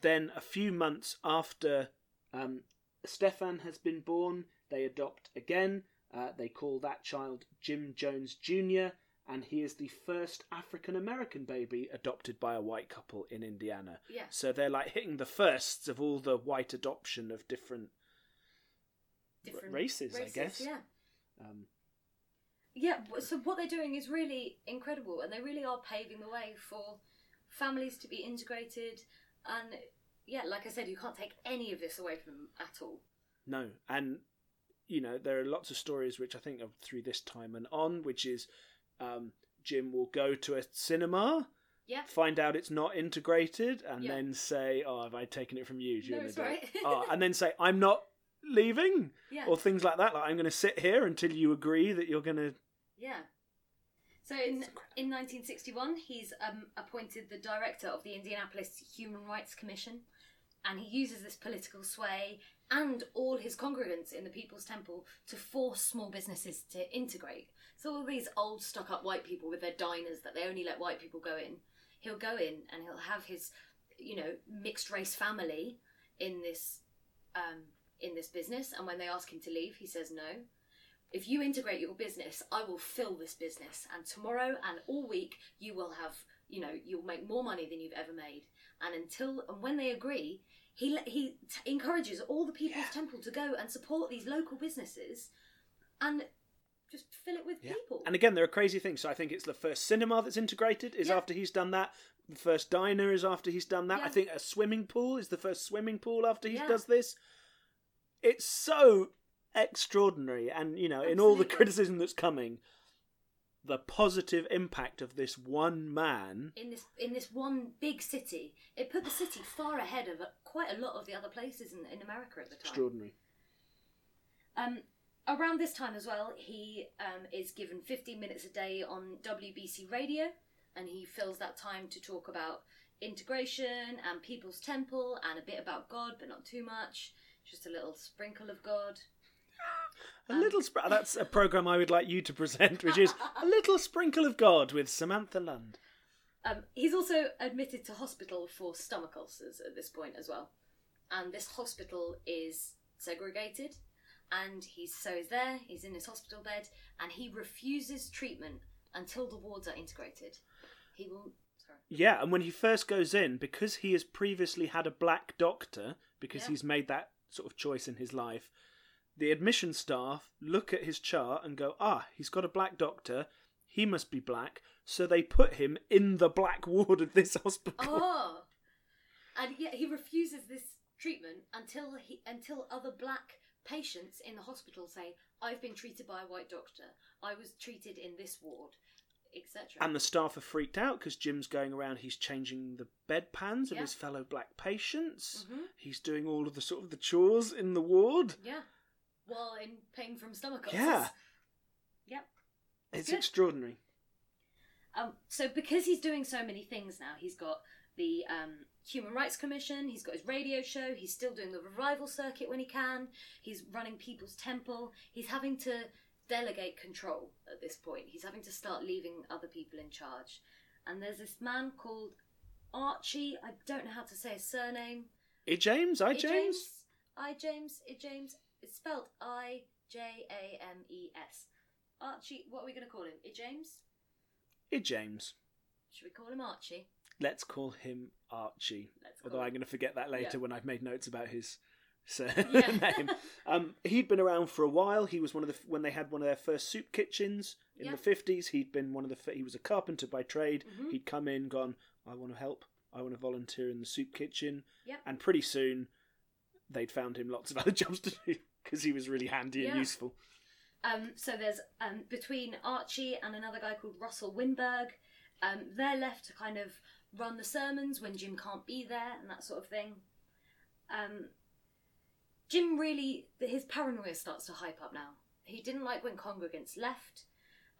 then a few months after um, Stephan has been born, they adopt again. Uh, they call that child Jim Jones Jr., and he is the first African American baby adopted by a white couple in Indiana. Yeah. So they're like hitting the firsts of all the white adoption of different, Different races, I guess. Yeah. Um, Yeah, so what they're doing is really incredible, and they really are paving the way for families to be integrated. And yeah, like I said, you can't take any of this away from them at all. No, and you know there are lots of stories which I think are through this time and on, which is um, Jim will go to a cinema, Yeah. find out it's not integrated, and Yeah. then say, "Oh, have I taken it from you?" during it's the day?" right. oh, and then say, "I'm not leaving," Yeah. or things like that. Like, "I'm going to sit here until you agree that you're going to." Yeah. So in in 1961, he's um, appointed the director of the Indianapolis Human Rights Commission, and he uses this political sway and all his congregants in the People's Temple to force small businesses to integrate. So all these old stuck-up white people with their diners that they only let white people go in, he'll go in and he'll have his, you know, mixed race family in this um, in this business, and when they ask him to leave, he says no. If you integrate your business, I will fill this business, and tomorrow and all week you will have, you know, you'll make more money than you've ever made. And until and when they agree, he he t- encourages all the People's Temple to go and support these local businesses, and just fill it with Yeah. people. And again, there are crazy things. So I think it's the first cinema that's integrated is Yeah. after he's done that. The first diner is after he's done that. I think a swimming pool is the first swimming pool after he Yeah. does this. It's so extraordinary, and you know, in all the criticism that's coming, the positive impact of this one man. in this in this one big city, it put the city far ahead of quite a lot of the other places in, in America at the time. Extraordinary. Um, around this time as well, he um, is given 15 minutes a day on WBC radio, and he fills that time to talk about integration and People's Temple and a bit about God, but not too much. Just a little sprinkle of God. A Um, little. Spr- that's a program I would like you to present, which is a little sprinkle of God with Samantha Lund. Um, he's also admitted to hospital for stomach ulcers at this point as well, and this hospital is segregated, and he's so he's there. He's in his hospital bed, and he refuses treatment until the wards are integrated. He will. Sorry. Yeah, and when he first goes in, because he has previously had a black doctor, because Yeah. he's made that sort of choice in his life, the admission staff look at his chart and go, ah, he's got a black doctor, he must be black, so they put him in the black ward of this hospital. Oh, and yet he refuses this treatment until he until other black patients in the hospital say, "I've been treated by a white doctor. I was treated in this ward." Etc. And the staff are freaked out because Jim's going around. He's changing the bedpans of Yeah. his fellow black patients. Mhm. He's doing all of the sort of the chores in the ward. Yeah. While in pain from stomach ulcers. Yeah. Yep. It's Good. extraordinary. Um, so because he's doing so many things now, he's got the um, Human Rights Commission, he's got his radio show, he's still doing the revival circuit when he can, he's running People's Temple, he's having to delegate control at this point. He's having to start leaving other people in charge. And there's this man called Archie, I don't know how to say his surname. I James, I James. I James. I James. It's spelled I J A M E S. Archie. What are we going to call him? I James. I James. Should we call him Archie? Let's call him Archie. Although I'm going to forget that later Yeah. when I've made notes about his Yeah. surname. um, he'd been around for a while. He was one of the when they had one of their first soup kitchens in Yeah. the fifties. He'd been one of the he was a carpenter by trade. Mhm. He'd come in, gone. I want to help. I want to volunteer in the soup kitchen. Yep. And pretty soon, they'd found him lots of other jobs to do because he was really handy and Yeah. useful. Um, so there's um, between Archie and another guy called Russell Winberg. Um, they're left to kind of run the sermons when Jim can't be there and that sort of thing. Um, Jim really his paranoia starts to hype up now. He didn't like when congregants left,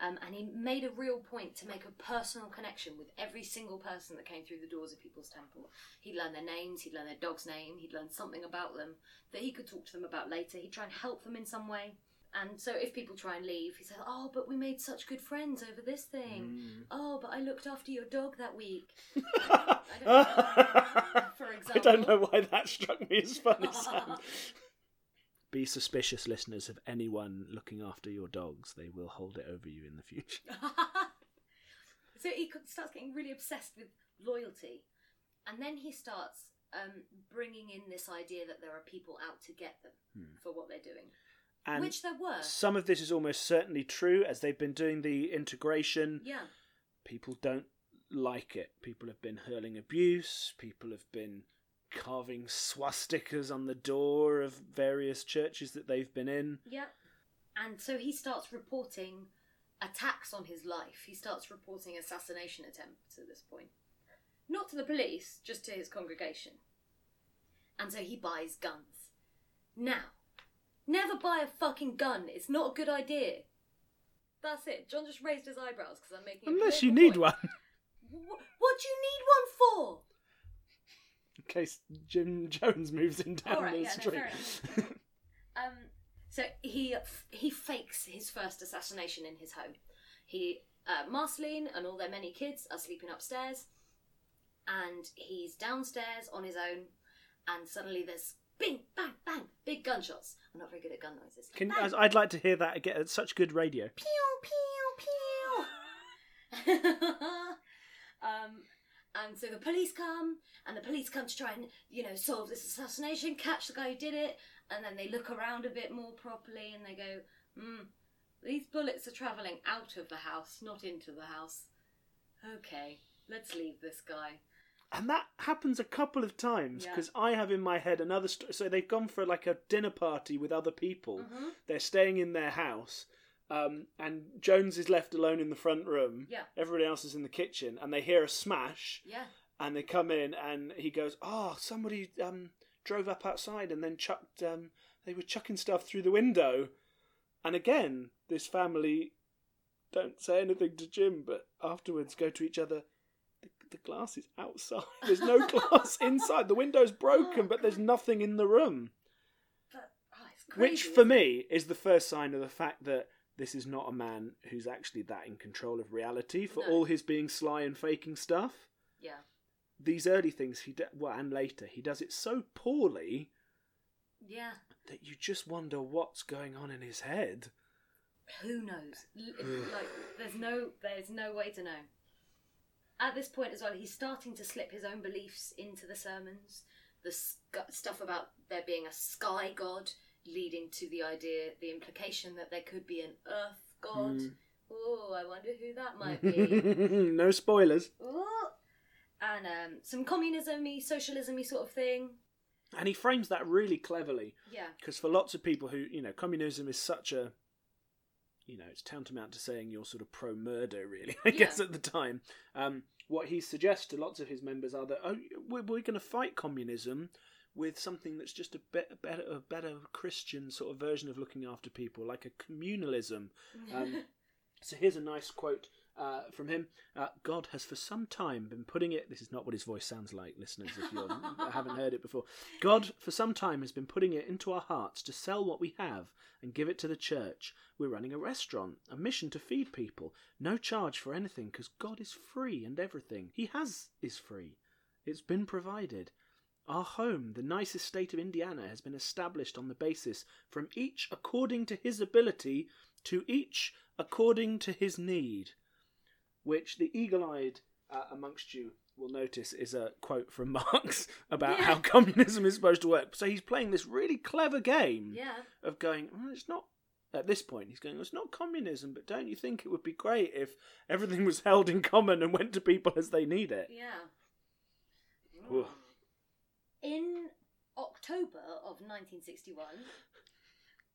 um, and he made a real point to make a personal connection with every single person that came through the doors of People's Temple. He'd learn their names, he'd learn their dog's name, he'd learn something about them that he could talk to them about later. He'd try and help them in some way. And so if people try and leave, he said, "Oh, but we made such good friends over this thing. Mm. Oh, but I looked after your dog that week." I don't know. For I don't know why that struck me as funny. Sam. Be suspicious, listeners, of anyone looking after your dogs. They will hold it over you in the future. so he starts getting really obsessed with loyalty, and then he starts um, bringing in this idea that there are people out to get them for what they're doing, And which there were. some of this is almost certainly true as they've been doing the integration. Yeah, People don't like it. People have been hurling abuse. People have been carving swastikas on the door of various churches that they've been in. yeah. And so he starts reporting attacks on his life. He starts reporting assassination attempts at this point. Not to the police, just to his congregation. And so he buys guns. Now, never buy a fucking gun. It's not a good idea. That's it. John just raised his eyebrows because I'm making. Unless you need point. one. Wh- What do you need one for? In case Jim Jones moves in down right, the yeah, no, street. fair Um, so he he fakes his first assassination in his home. He uh, Marceline and all their many kids are sleeping upstairs, and he's downstairs on his own, and suddenly there's bing bang bang big gunshots. I'm not very good at gun noises. Can, Bang, I'd like to hear that again. It's such good radio. pew pew pew. um, and so the police come, and the police come to try and you know solve this assassination, catch the guy who did it, and then they look around a bit more properly, and they go, hmm, These bullets are travelling out of the house, not into the house. Okay, let's leave this guy. And that happens a couple of times Yeah. because I have in my head another story. So they've gone for like a dinner party with other people. Mhm. They're staying in their house. Um, and Jones is left alone in the front room. Yeah. Everybody else is in the kitchen, and they hear a smash. Yeah. and they come in and he goes oh somebody um drove up outside and then chucked um they were chucking stuff through the window and again this family don't say anything to jim but afterwards go to each other the, glass is outside there's no glass inside the window's broken but there's nothing in the room But, oh, crazy. which for me is the first sign of the fact that this is not a man who's actually that in control of reality for No. all his being sly and faking stuff Yeah. these early things he do- well and later he does it so poorly Yeah. that you just wonder what's going on in his head Who knows? Like, there's no, there's no way to know. At this point as well, he's starting to slip his own beliefs into the sermons. The sc- stuff about there being a sky god, leading to the idea, the implication that there could be an earth god. Mm. Oh, I wonder who that might be. no spoilers Ooh. And um, some communism-y, socialism-y sort of thing. and he frames that really cleverly Yeah. because for lots of people who you know communism is such a you know it's tantamount to saying you're sort of pro murder really i Yeah. guess at the time um, what he suggests to lots of his members are that oh we're, we're going to fight communism with something that's just a bit a better a better christian sort of version of looking after people like a communalism um, so here's a nice quote uh, from him. Uh, God has for some time been putting it. This is not what his voice sounds like, listeners, if you haven't heard it before. God for some time has been putting it into our hearts to sell what we have and give it to the church. We're running a restaurant, a mission to feed people, no charge for anything because God is free and everything He has is free. It's been provided. Our home, the nicest state of Indiana, has been established on the basis from each according to his ability to each according to his need, which the eagle eyed uh, amongst you will notice is a quote from Marx about Yeah. how communism is supposed to work. So he's playing this really clever game Yeah. of going, well, it's not. At this point, he's going, well, it's not communism, but don't you think it would be great if everything was held in common and went to people as they need it? Yeah. Ooh. In October of 1961.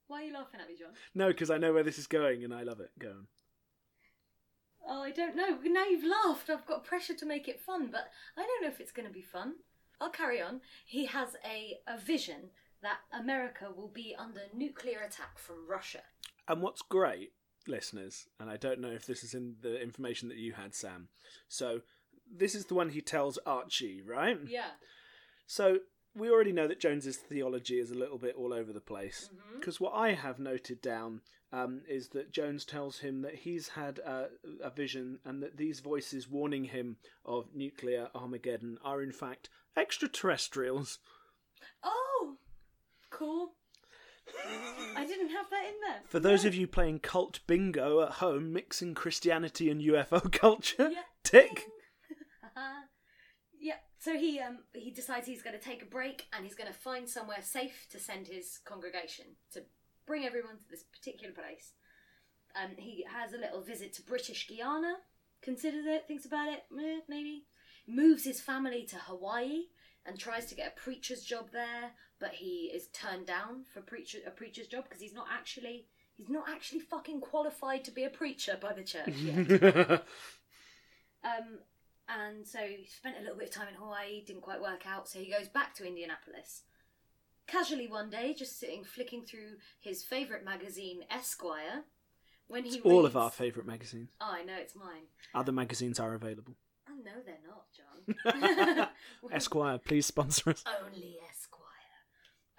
Why are you laughing at me, John? No, because I know where this is going and I love it. Go on. Oh, I don't know. Now you've laughed. I've got pressure to make it fun, but I don't know if it's going to be fun. I'll carry on. He has a, a vision that America will be under nuclear attack from Russia. And what's great, listeners, and I don't know if this is in the information that you had, Sam. So this is the one he tells Archie, right? Yeah. So we already know that Jones's theology is a little bit all over the place. Mm-hmm. Because what I have noted down um, is that Jones tells him that he's had uh, a vision and that these voices warning him of nuclear Armageddon are in fact extraterrestrials. Oh, cool. I didn't have that in there. For those of you playing cult bingo at home, mixing Christianity and UFO culture, Yeah. tick. yeah. So he um he decides he's going to take a break and he's going to find somewhere safe to send his congregation to bring everyone to this particular place. Um, he has a little visit to British Guiana, considers it, thinks about it, eh, maybe. Moves his family to Hawaii and tries to get a preacher's job there, but he is turned down for preacher a preacher's job because he's not actually he's not actually fucking qualified to be a preacher by the church yet. Um, and so he spent a little bit of time in Hawaii, didn't quite work out, so he goes back to Indianapolis. Casually one day, just sitting flicking through his favourite magazine, Esquire, when he It's all of our favourite magazines. Oh, I know it's mine. Other magazines are available. Oh no, they're not, John. Esquire, please sponsor us. Only Esquire.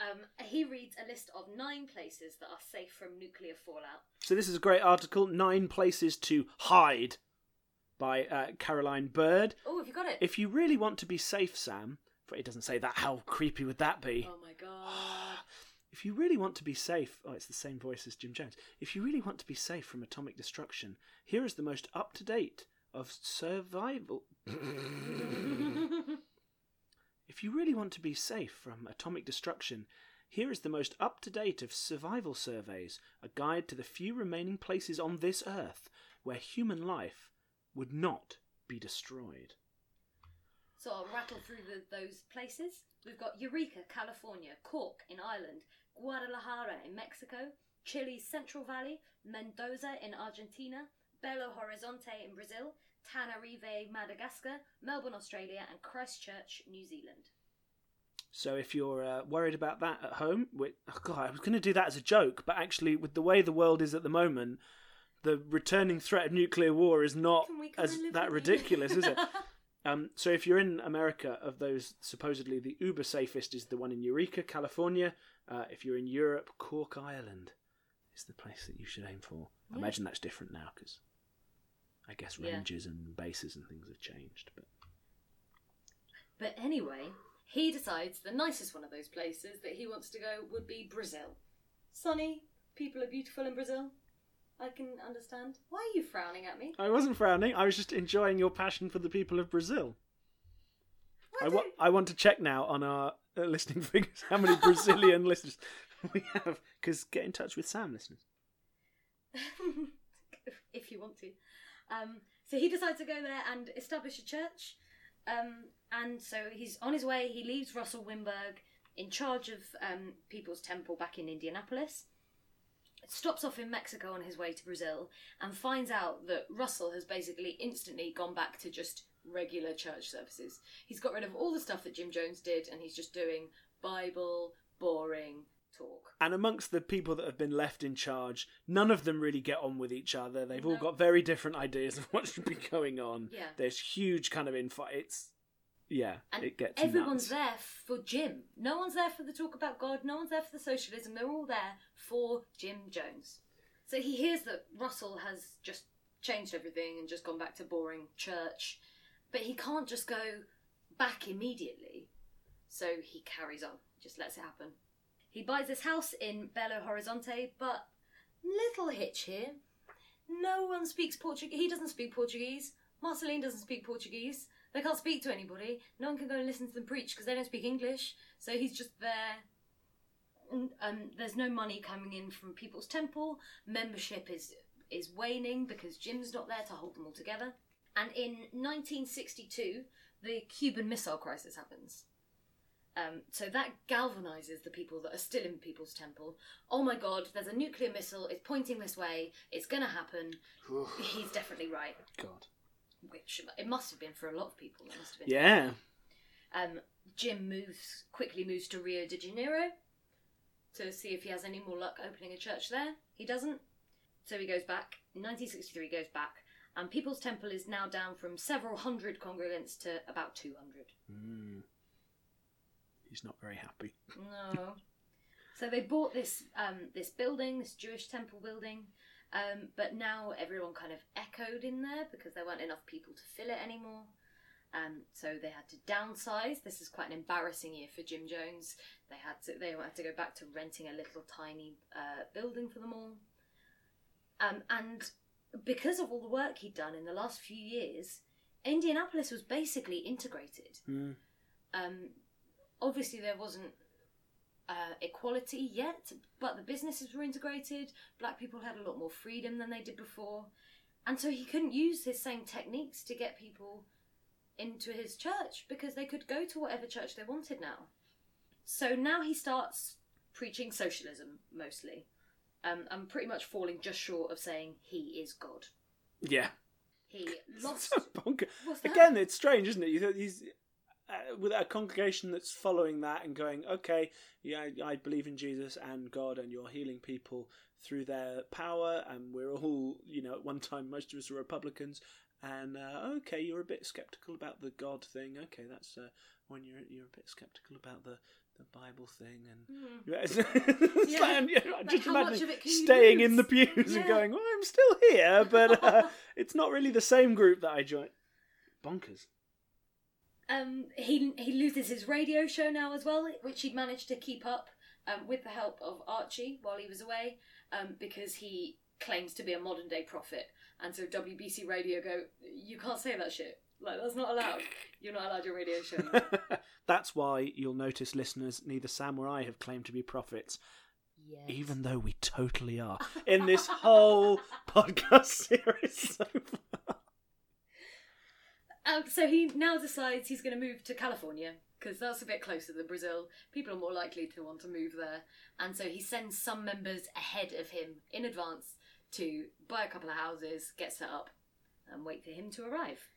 Um, he reads a list of nine places that are safe from nuclear fallout. So this is a great article, Nine Places to Hide by uh, Caroline Bird. Oh, have you got it? If you really want to be safe, Sam, for it doesn't say that, how creepy would that be? Oh my god. If you really want to be safe, oh, it's the same voice as Jim Jones. If you really want to be safe from atomic destruction, here is the most up to date of survival. if you really want to be safe from atomic destruction, Here is the most up to date of survival surveys, a guide to the few remaining places on this earth where human life would not be destroyed. So I'll rattle through the, those places. We've got Eureka, California, Cork in Ireland, Guadalajara in Mexico, Chile's Central Valley, Mendoza in Argentina, Belo Horizonte in Brazil, Tananarive, Madagascar, Melbourne, Australia, and Christchurch, New Zealand. So if you're uh, worried about that at home, oh God, I was going to do that as a joke, but actually, with the way the world is at the moment, the returning threat of nuclear war is not Can we come as that ridiculous, is it? Um, so if you're in America, of those supposedly the uber safest is the one in Eureka, California. Uh, if you're in Europe, Cork, Ireland is the place that you should aim for. I imagine that's different now because I guess Yeah. ranges and bases and things have changed. But But anyway, he decides the nicest one of those places that he wants to go would be Brazil. Sunny, people are beautiful in Brazil. I can understand. Why are you frowning at me? I wasn't frowning. I was just enjoying your passion for the people of Brazil. I, wa- I want to check now on our uh, listening figures how many Brazilian listeners we have. Because get in touch with Sam, listeners. if you want to. Um, so he decides to go there and establish a church. Um, and so he's on his way. He leaves Russell Winberg in charge of um, People's Temple back in Indianapolis. Stops off in Mexico on his way to Brazil and finds out that Russell has basically instantly gone back to just regular church services. He's got rid of all the stuff that Jim Jones did and he's just doing Bible, boring talk. And amongst the people that have been left in charge, none of them really get on with each other. They've all got very different ideas of what should be going on. Yeah. There's huge kind of infight. It's yeah, And it gets everyone's nuts. there for Jim. No one's there for the talk about God. No one's there for the socialism. They're all there for Jim Jones. So he hears that Russell has just changed everything and just gone back to boring church, but he can't just go back immediately. So he carries on, just lets it happen. He buys this house in Belo Horizonte, but little hitch here. No one speaks Portuguese. He doesn't speak Portuguese. Marceline doesn't speak Portuguese. They can't speak to anybody. No one can go and listen to them preach because they don't speak English. So he's just there. And, Um, there's no money coming in from People's Temple. Membership is is waning because Jim's not there to hold them all together. And in 1962, the Cuban Missile Crisis happens. Um, so that galvanizes the people that are still in People's Temple. Oh my God! There's a nuclear missile. It's pointing this way. It's gonna happen. He's definitely right. God. Which it must have been for a lot of people. It must have been. Yeah. Um, Jim moves quickly moves to Rio de Janeiro to see if he has any more luck opening a church there. He doesn't, so he goes back. 1963, goes back, and People's Temple is now down from several hundred congregants to about 200. Mm. He's not very happy. No. so they bought this um, this building, this Jewish temple building, um, but now everyone kind of echoed in there because there weren't enough people to fill it anymore. Um, so they had to downsize. This is quite an embarrassing year for Jim Jones. They had to they had to go back to renting a little tiny uh, building for them all. Um, and because of all the work he'd done in the last few years, Indianapolis was basically integrated. Mm. Um, obviously, there wasn't uh, equality yet, but the businesses were integrated. Black people had a lot more freedom than they did before, and so he couldn't use his same techniques to get people into his church because they could go to whatever church they wanted now. So now he starts preaching socialism mostly. Um, I'm pretty much falling just short of saying he is God. Yeah. He lost. Again, it's strange, isn't it? You th- He's uh, with a congregation that's following that and going, okay, yeah, I, believe in Jesus and God, and you're healing people through their power, and we're all, you know, at one time most of us were Republicans, and uh, okay, you're a bit skeptical about the God thing. Okay, that's uh, when you're you're a bit skeptical about the. The Bible thing and yeah, it's Hmm. Yeah. like, yeah, Like, just imagine staying in the pews and going, "Well, I'm still here," but uh, it's not really the same group that I joined. Bonkers. Um, he he loses his radio show now as well, which he'd managed to keep up um, with the help of Archie while he was away, um, because he claims to be a modern day prophet, and so WBC Radio go, you can't say that shit. Like that's not allowed. You're not allowed your radio show. That's why you'll notice, listeners, neither Sam or I have claimed to be prophets, yes. even though we totally are in this whole podcast series so far. Um, so he now decides he's going to move to California because that's a bit closer than Brazil. People are more likely to want to move there, and so he sends some members ahead of him in advance to buy a couple of houses, get set up, and wait for him to arrive.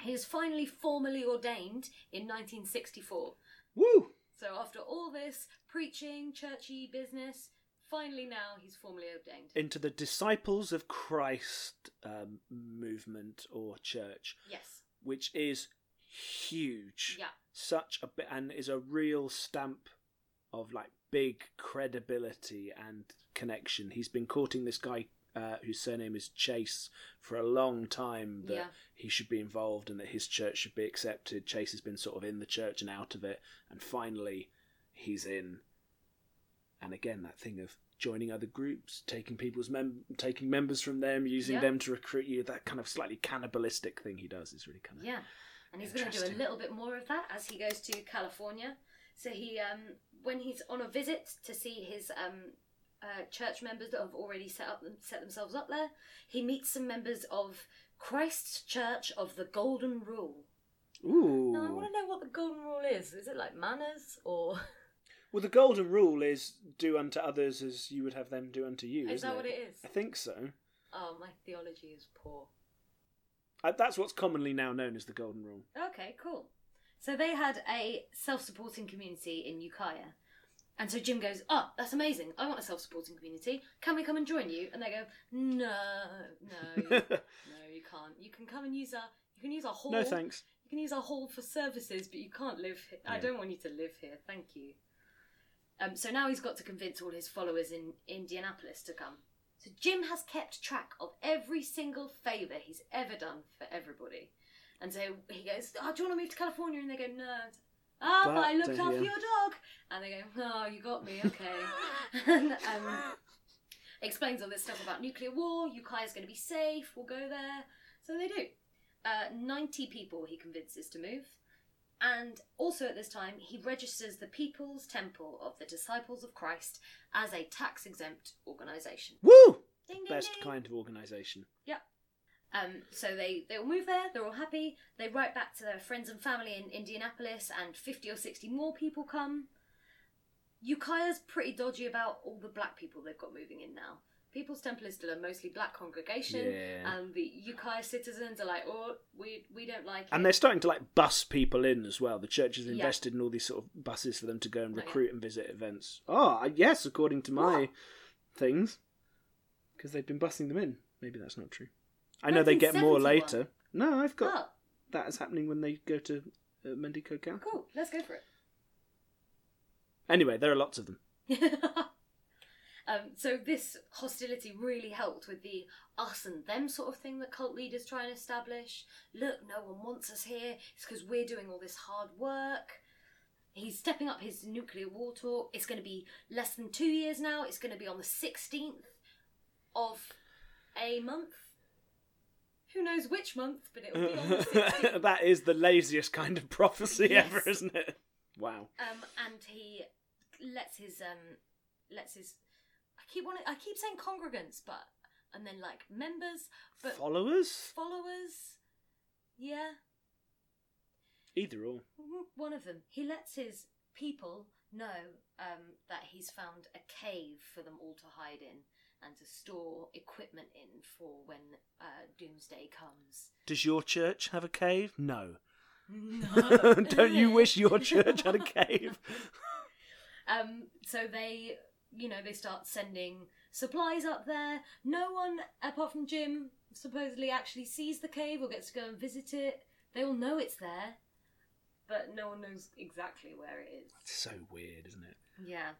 He is finally formally ordained in 1964. Woo! So after all this preaching, churchy business, finally now he's formally ordained. Into the Disciples of Christ um, movement or church, yes. which is huge. Yeah. Such a bit, and is a real stamp of like big credibility and connection. He's been courting this guy uh, whose surname is Chase for a long time that Yeah. he should be involved and that his church should be accepted. Chase has been sort of in the church and out of it, and finally he's in. And again, that thing of joining other groups, taking people's mem- taking members from them, using Yeah. them to recruit you, that kind of slightly cannibalistic thing he does is really kind of Yeah, and he's going to do a little bit more of that as he goes to California. So he, um, when he's on a visit to see his um, uh, church members that have already set up set themselves up there, he meets some members of Christ's Church of the Golden Rule. Ooh. Now I want to know what the Golden Rule is. Is it like manners or Well, the golden rule is do unto others as you would have them do unto you. is that what it is? I think so. Oh, my theology is poor. Uh, That's what's commonly now known as the golden rule. Okay, cool. So they had a self-supporting community in Ukiah. And so Jim goes, Oh, that's amazing. I want a self supporting community. Can we come and join you? And they go, No, no, you, no, you can't. You can come and use our you can use our hall. no thanks. You can use our hall for services, but you can't live here. I don't want you to live here. Thank you. Um, so now he's got to convince all his followers in Indianapolis to come. So Jim has kept track of every single favour he's ever done for everybody. And so he goes, oh, do you want to move to California? And they go, no. Ah, but, But, I looked after your dog. And they go, oh, you got me, okay. and um, explains all this stuff about nuclear war. Ukiah's going to be safe. We'll go there. So they do. Uh, 90 people he convinces to move. And also at this time, he registers the People's Temple of the Disciples of Christ as a tax exempt organisation. Woo! Ding, ding, Best ding. kind of organisation. Yep. Um, so they, they all move there, they're all happy. They write back to their friends and family in Indianapolis, and 50 or 60 more people come. Ukiah's pretty dodgy about all the black people they've got moving in now. People's Temple is still a mostly black congregation, Yeah. and the Ukiah citizens are like, oh, we, we don't like it. And they're starting to like bus people in as well. The church has Yeah. invested in all these sort of buses for them to go and recruit and visit events. Oh, I- yes, according to my things, because they've been busing them in. Maybe that's not true. I know they get more 1971. later. No, I've got Oh, that is happening when they go to uh, Mendocino County. cool, let's go for it. Anyway, there are lots of them. um, so this hostility really helped with the us and them sort of thing that cult leaders try and establish. Look, no one wants us here. It's because we're doing all this hard work. He's stepping up his nuclear war talk. It's going to be less than two years now. It's going to be on the 16th of a month. Who knows which month, but it'll be on the 16th. that is the laziest kind of prophecy Yes. ever, isn't it? Wow. Um, and he lets his um, lets his. I keep wanting, I keep saying congregants, but and then like members, but Followers? followers. Yeah, Either or. one of them. He lets his people know um, that he's found a cave for them all to hide in and to store equipment in for when uh, doomsday comes. Does your church have a cave? No. No. Don't you wish your church had a cave? Um, so they, you know, they start sending supplies up there. No one, apart from Jim, supposedly actually sees the cave or gets to go and visit it. They all know it's there, but no one knows exactly where it is. It's so weird, isn't it? Yeah.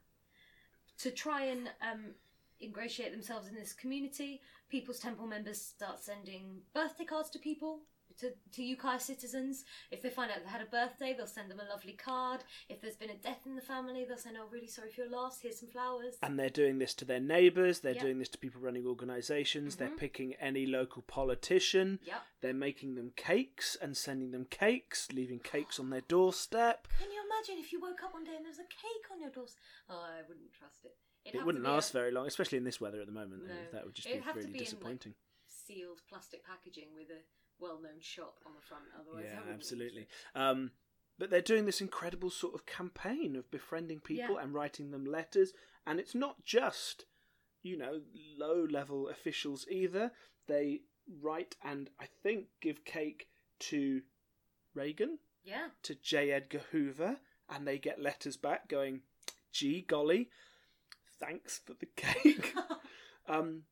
To try and um, ingratiate themselves in this community, People's Temple members start sending birthday cards to people to, to Ukiah citizens. If they find out they had a birthday, they'll send them a lovely card. If there's been a death in the family, they'll say, "Oh, really sorry for your loss. Here's some flowers." And they're doing this to their neighbours. They're Yep. doing this to people running organisations. They're Mhm. picking any local politician. Yep. They're making them cakes and sending them cakes, leaving cakes on their doorstep. Can you imagine if you woke up one day and there was a cake on your doorstep? Oh, I wouldn't trust it. It'd it would not last a very long, especially in this weather at the moment. No. That would just It'd be really be in, like, disappointing. sealed plastic packaging with a well-known shop on the front. Otherwise, yeah, absolutely. Um, but they're doing this incredible sort of campaign of befriending people Yeah. and writing them letters, and it's not just you know low-level officials either. They write and I think give cake to Reagan. Yeah. to J. Edgar Hoover, and they get letters back going, "Gee golly, thanks for the cake." um,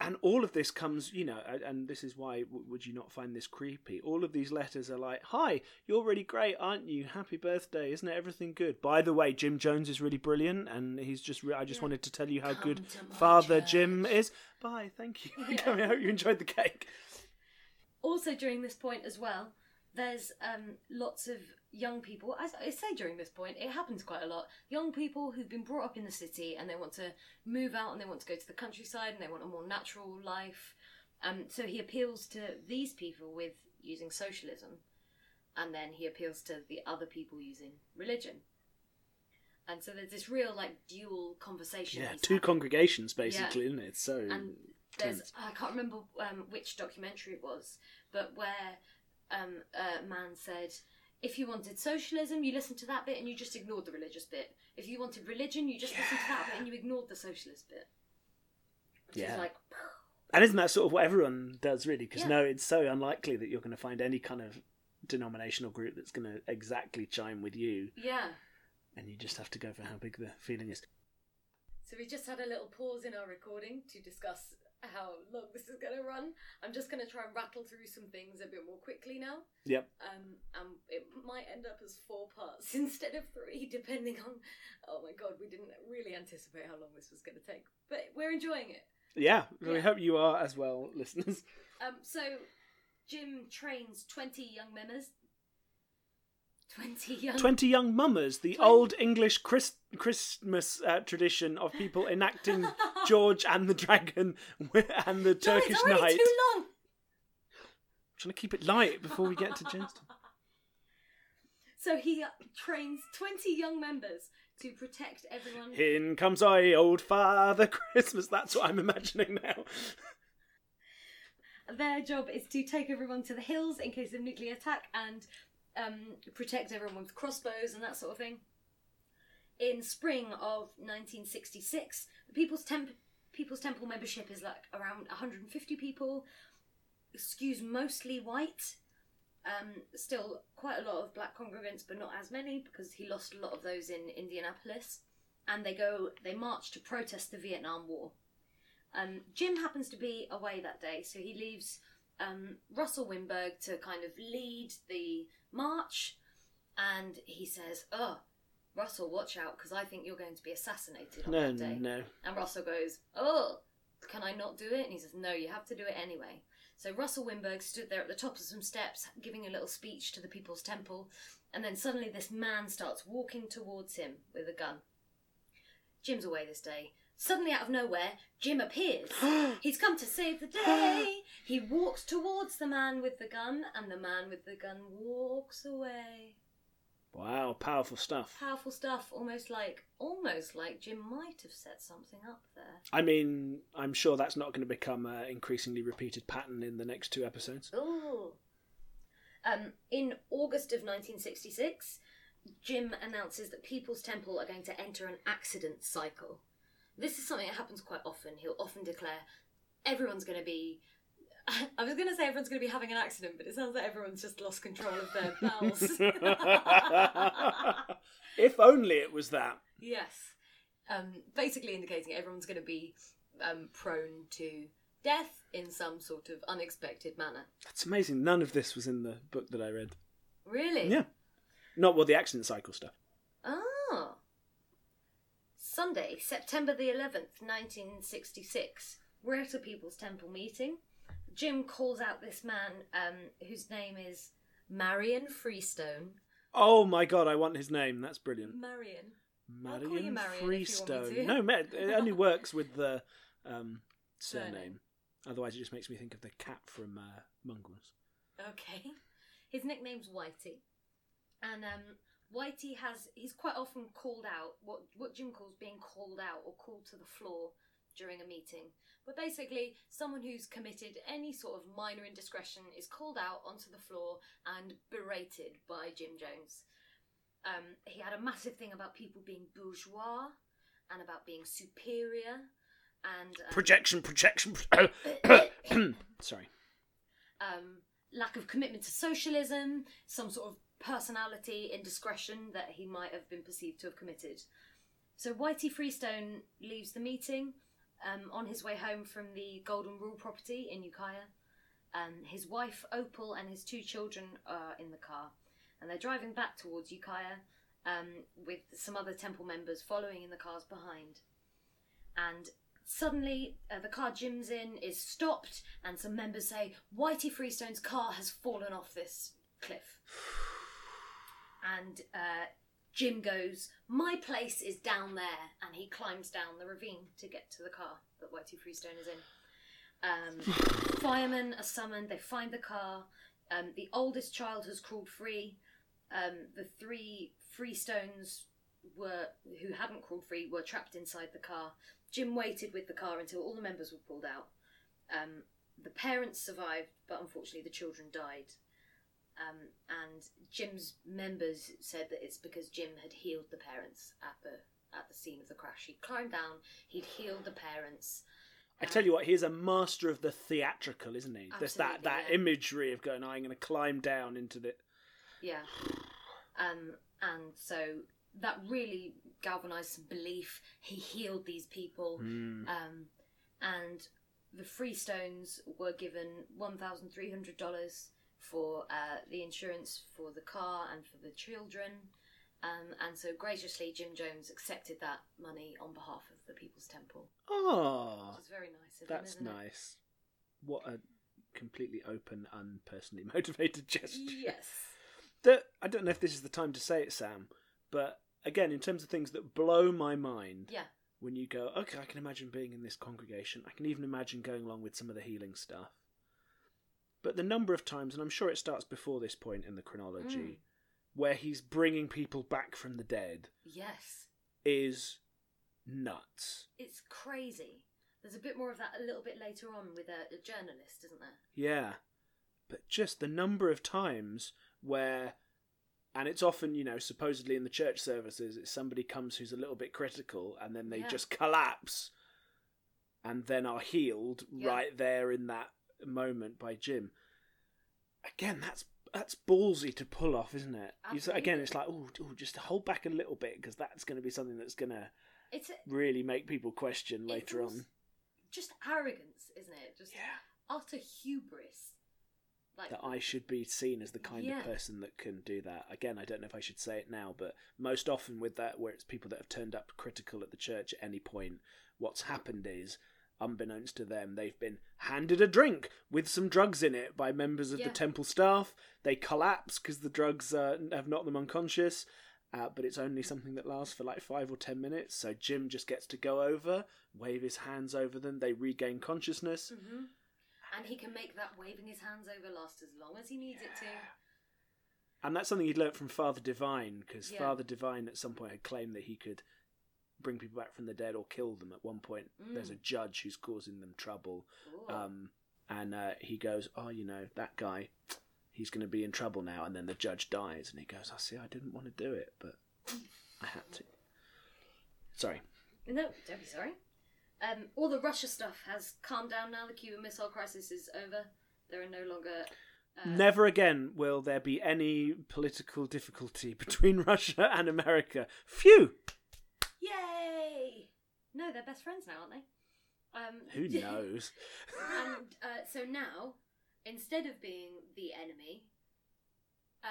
and all of this comes, you know, and- this is why would you not find this creepy? All of these letters are like, "Hi, you're really great, aren't you? Happy birthday! Isn't it everything good?" By the way, Jim Jones is really brilliant, and he's just. Re- I just Yeah. wanted to tell you how Come good Father church. Jim is. Bye, thank you. Yeah. I hope you enjoyed the cake. also during this point as well there's um, lots of young people as i say during this point it happens quite a lot young people who've been brought up in the city and they want to move out and they want to go to the countryside and they want a more natural life um, so he appeals to these people with using socialism and then he appeals to the other people using religion and so there's this real like dual conversation Yeah, two having. congregations basically, Yeah. isn't it? So and there's tense. I can't remember um, which documentary it was, but where um, a man said, if you wanted socialism, you listened to that bit and you just ignored the religious bit. If you wanted religion, you just listened to that bit and you ignored the socialist bit. Which Yeah. is like, And isn't that sort of what everyone does, really? Because Yeah. no, it's so unlikely that you're going to find any kind of denominational group that's going to exactly chime with you, yeah. and you just have to go for how big the feeling is. So we just had a little pause in our recording to discuss how long this is going to run. I'm just going to try and rattle through some things a bit more quickly now. Yep. Um, and it might end up as four parts instead of three, depending on. Oh my god, we didn't really anticipate how long this was going to take, but we're enjoying it. Yeah, we hope you are as well, listeners. Um, so Jim trains twenty young members. Twenty young. 20 young mummers, the Twen- old English Chris- Christmas uh, tradition of people enacting George and the Dragon and the Turkish No, it's Knight. too long. trying to keep it light before we get to Jonestown. So he uh, trains twenty young members to protect everyone. In comes I, old Father Christmas. That's what I'm imagining now. Their job is to take everyone to the hills in case of nuclear attack and um, protect everyone with crossbows and that sort of thing. In spring of 1966, the People's, Temp- People's Temple membership is like around 150 people. Skews mostly white. Um, still quite a lot of black congregants, but not as many because he lost a lot of those in Indianapolis. And they go, they march to protest the Vietnam War. Um, Jim happens to be away that day, so he leaves um, Russell Winberg to kind of lead the march, and he says, "Oh, Russell, watch out, because I think you're going to be assassinated on No, that day." no. And Russell goes, "Oh, can I not do it?" And he says, "No, you have to do it anyway." So Russell Winberg stood there at the top of some steps, giving a little speech to the People's Temple, and then suddenly this man starts walking towards him with a gun. Jim's away this day. Suddenly, out of nowhere, Jim appears. He's come to save the day. He walks towards the man with the gun, and the man with the gun walks away. Wow, powerful stuff. Powerful stuff, almost like almost like Jim might have set something up there. I mean, I'm sure that's not going to become an increasingly repeated pattern in the next two episodes. Ooh. Um, in August of 1966, Jim announces that People's Temple are going to enter an accident cycle. This is something that happens quite often. He'll often declare everyone's going to be. I was going to say everyone's going to be having an accident, but it sounds like everyone's just lost control of their bowels. if only it was that. yes. Um, basically indicating everyone's going to be um, prone to death in some sort of unexpected manner. That's amazing. None of this was in the book that I read. Really? Yeah. Not well, the accident cycle stuff. Ah. Sunday, September the 11th, 1966. We're at a People's Temple meeting. Jim calls out this man um, whose name is Marion Freestone. Oh my god, I want his name. That's brilliant. Marion. I'll call you Marion Marion if you want me Freestone. to. No, it only works with the um, surname. Surname. Otherwise, it just makes me think of the cat from uh, Mongrels. Okay. His nickname's Whitey. And um, Whitey has, he's quite often called out, what, what Jim calls being called out or called to the floor during a meeting. But basically, someone who's committed any sort of minor indiscretion is called out onto the floor and berated by Jim Jones. Um, he had a massive thing about people being bourgeois and about being superior and um, Projection, projection. Sorry. um, lack of commitment to socialism, some sort of personality indiscretion that he might have been perceived to have committed. So Whitey Freestone leaves the meeting um, on his way home from the Golden Rule property in Ukiah. Um, his wife Opal and his two children are in the car, and they're driving back towards Ukiah um, with some other temple members following in the cars behind. And Suddenly, uh, the car Jim's in is stopped, and some members say, Whitey Freestone's car has fallen off this cliff. And uh, Jim goes, My place is down there, and he climbs down the ravine to get to the car that Whitey Freestone is in. Um, firemen are summoned, they find the car. Um, the oldest child has crawled free. Um, the three Freestones were who hadn't crawled free were trapped inside the car. Jim waited with the car until all the members were pulled out. Um, the parents survived, but unfortunately the children died. Um, and Jim's members said that it's because Jim had healed the parents at the at the scene of the crash. He climbed down, he'd healed the parents. I tell you what, he's a master of the theatrical, isn't he? There's that, that yeah. imagery of going, I'm going to climb down into the. Yeah. Um, and so that really galvanized some belief. He healed these people. Hmm. Um, and the Freestones were given $1,300 for uh, the insurance for the car and for the children. Um, and so graciously, Jim Jones accepted that money on behalf of the People's Temple, Oh, which is very nice of him, that's it? nice. What a completely open, unpersonally motivated gesture. Yes. that I don't know if this is the time to say it, Sam, but again, in terms of things that blow my mind, Yeah. when you go, okay, I can imagine being in this congregation. I can even imagine going along with some of the healing stuff. But the number of times, and I'm sure it starts before this point in the chronology, Mm. where he's bringing people back from the dead Yes. is nuts. It's crazy. There's a bit more of that a little bit later on with a, a journalist, isn't there? Yeah. But just the number of times where, and it's often, you know, supposedly in the church services, it's somebody comes who's a little bit critical and then they Yeah. just collapse and then are healed Yeah. right there in that moment by Jim. Again, that's that's ballsy to pull off, isn't it? You Again, it's like, oh, oh, just hold back a little bit because that's going to be something that's going to It's really make people question later on. just arrogance, isn't it? Just Yeah. utter hubris. Like that I should be seen as the kind Yeah. of person that can do that. Again, I don't know if I should say it now, but most often with that, where it's people that have turned up critical at the church at any point, what's happened is, unbeknownst to them, they've been handed a drink with some drugs in it by members of Yeah. the temple staff. They collapse because the drugs uh, have knocked them unconscious. Uh, but it's only something that lasts for like five or ten minutes. So Jim just gets to go over, wave his hands over them. They regain consciousness. hmm And he can make that waving his hands over last as long as he needs it to. And that's something he'd learnt from Father Divine, because Yeah. Father Divine at some point had claimed that he could bring people back from the dead or kill them. At one point, there's a Mm. judge who's causing them trouble, um, and uh, he goes, "Oh, you know that guy, he's going to be in trouble now." And then the judge dies, and he goes, "I see, I didn't want to do it, but I had to." Sorry. No, don't be sorry. Um, all the Russia stuff has calmed down now. The Cuban Missile Crisis is over. There are no longer. Uh, Never again will there be any political difficulty between Russia and America. Phew! Yay! No, they're best friends now, aren't they? Um, Who knows? and uh, so now, instead of being the enemy, uh,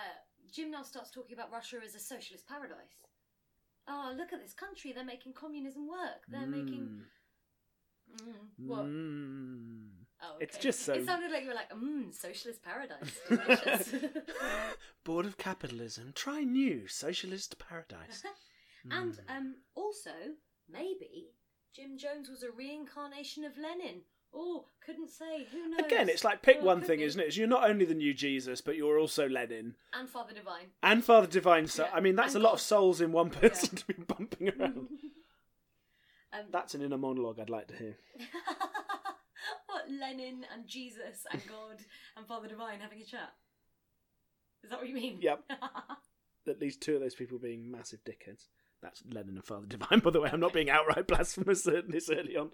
Jim now starts talking about Russia as a socialist paradise. Oh, look at this country. They're making communism work. They're making. Mm, what? Mm. Oh, It's just so- It sounded like you were like, mmm, socialist paradise. Delicious. Bored of Capitalism. Try new socialist paradise. And Mm. um, also, maybe Jim Jones was a reincarnation of Lenin. Oh, couldn't say. Who knows? Again, it's like pick Oh, one thing, be. isn't it? Is You're not only the new Jesus, but you're also Lenin And Father Divine. and Father Divine. So Yeah, I mean, that's and a lot God. of souls in one person to be bumping around. um, That's an inner monologue I'd like to hear. what Lenin and Jesus and God and Father Divine having a chat? Is that what you mean? Yep. At least two of those people being massive dickheads. That's Lenin and Father Divine, by the way. I'm not being outright blasphemous this early on.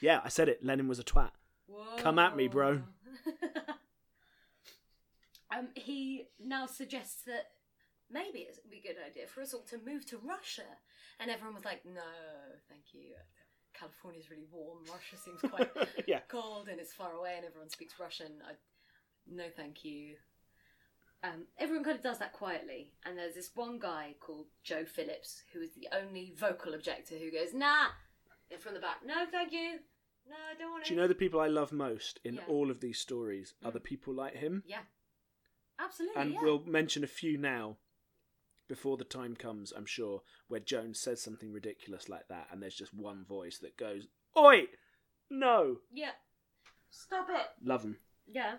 yeah, I said it. Lenin was a twat. Come at me, bro. um, he now suggests that maybe it would be a good idea for us all to move to Russia, and everyone was like, "No, thank you. California's really warm. Russia seems quite Yeah. cold, and it's far away, and everyone speaks Russian. I, no, thank you." Um, everyone kind of does that quietly, and there's this one guy called Joe Phillips who is the only vocal objector who goes, "Nah," and from the back, "No, thank you. No, I don't want to." Do you know the people I love most in Yeah. all of these stories are the people like him? Yeah, absolutely. And yeah. we'll mention a few now before the time comes, I'm sure, where Jones says something ridiculous like that, and there's just one voice that goes, Oi! No! Yeah. Stop it. Love him. Yeah.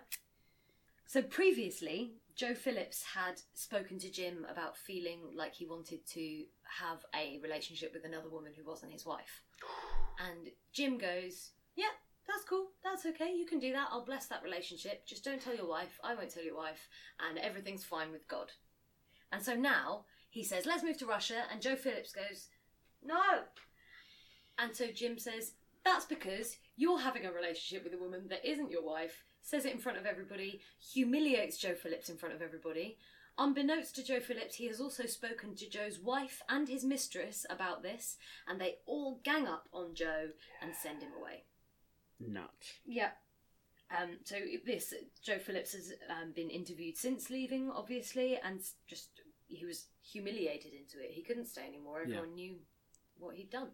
So previously, Joe Phillips had spoken to Jim about feeling like he wanted to have a relationship with another woman who wasn't his wife. And Jim goes, Yeah, that's cool. That's okay. You can do that. I'll bless that relationship. Just don't tell your wife. I won't tell your wife. And everything's fine with God. And so now he says, Let's move to Russia. And Joe Phillips goes, No. And so Jim says, That's because you're having a relationship with a woman that isn't your wife, says it in front of everybody, humiliates Joe Phillips in front of everybody. Unbeknownst to Joe Phillips, he has also spoken to Joe's wife and his mistress about this, and they all gang up on Joe and send him away. Nuts. Yeah. Um, so this Joe Phillips has um, been interviewed since leaving, obviously, and just he was humiliated into it. He couldn't stay anymore. Yeah. Everyone knew what he'd done.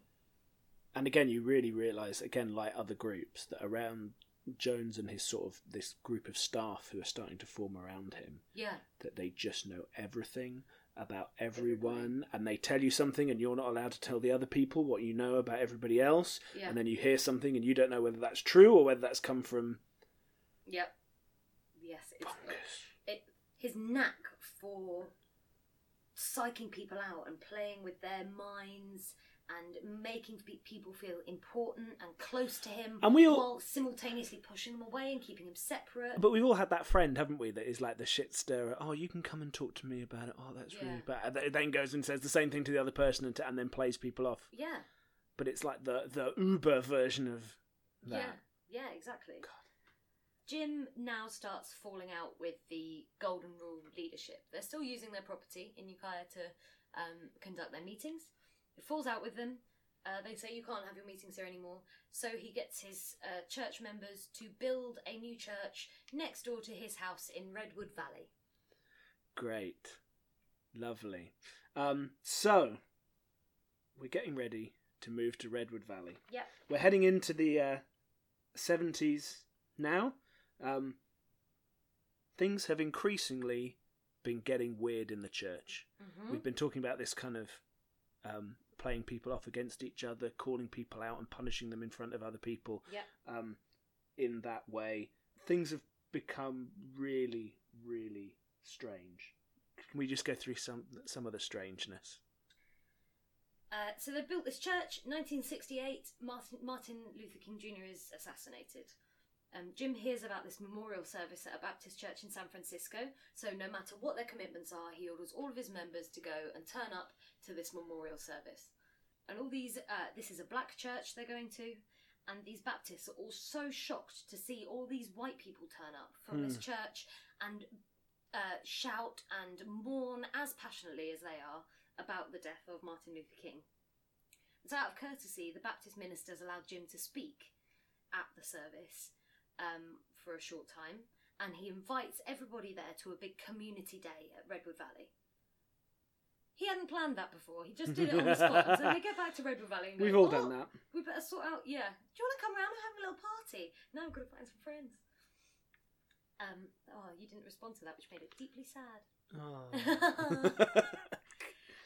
And again, you really realise, again, like other groups, that around Jones and his sort of this group of staff who are starting to form around him, Yeah, that they just know everything about everyone and they tell you something and you're not allowed to tell the other people what you know about everybody else Yeah. and then you hear something and you don't know whether that's true or whether that's come from yep, yes. It's, it, his knack for psyching people out and playing with their minds and making people feel important and close to him, And we all- while simultaneously pushing them away and keeping him separate. but we've all had that friend haven't we that is like the shit stirrer oh you can come and talk to me about it oh that's Yeah. really bad and then goes and says the same thing to the other person and, and then plays people off yeah, but it's like the the uber version of that yeah, yeah, exactly. Jim now starts falling out with the Golden Rule leadership. They're still using their property in Ukiah to um, conduct their meetings. He falls out with them. Uh, they say you can't have your meetings here anymore. So he gets his uh, church members to build a new church next door to his house in Redwood Valley. Great. Lovely. Um, so, we're getting ready to move to Redwood Valley. Yep. We're heading into the uh, 70s now. Um, things have increasingly been getting weird in the church. Mm-hmm. We've been talking about this kind of um, playing people off against each other, calling people out and punishing them in front of other people Yep. um, in that way. Things have become really, really strange. Can we just go through some some of the strangeness? Uh, so they built this church. 1968, Martin, Martin Luther King Jr. is assassinated. Um, Jim hears about this memorial service at a Baptist church in San Francisco. So no matter what their commitments are, he orders all of his members to go and turn up to this memorial service. And all these, uh, this is a black church they're going to, and these Baptists are all so shocked to see all these white people turn up from this church and uh, shout and mourn as passionately as they are about the death of Martin Luther King. And so, out of courtesy, the Baptist ministers allowed Jim to speak at the service um, for a short time, and he invites everybody there to a big community day at Redwood Valley. He hadn't planned that before. He just did it on the spot. And so they get back to Redwood Valley. And go, We've all "Oh, done that. We better sort out. Yeah. Do you want to come around and have a little party? No, I'm going to find some friends. Um. Oh, you didn't respond to that, which made it deeply sad.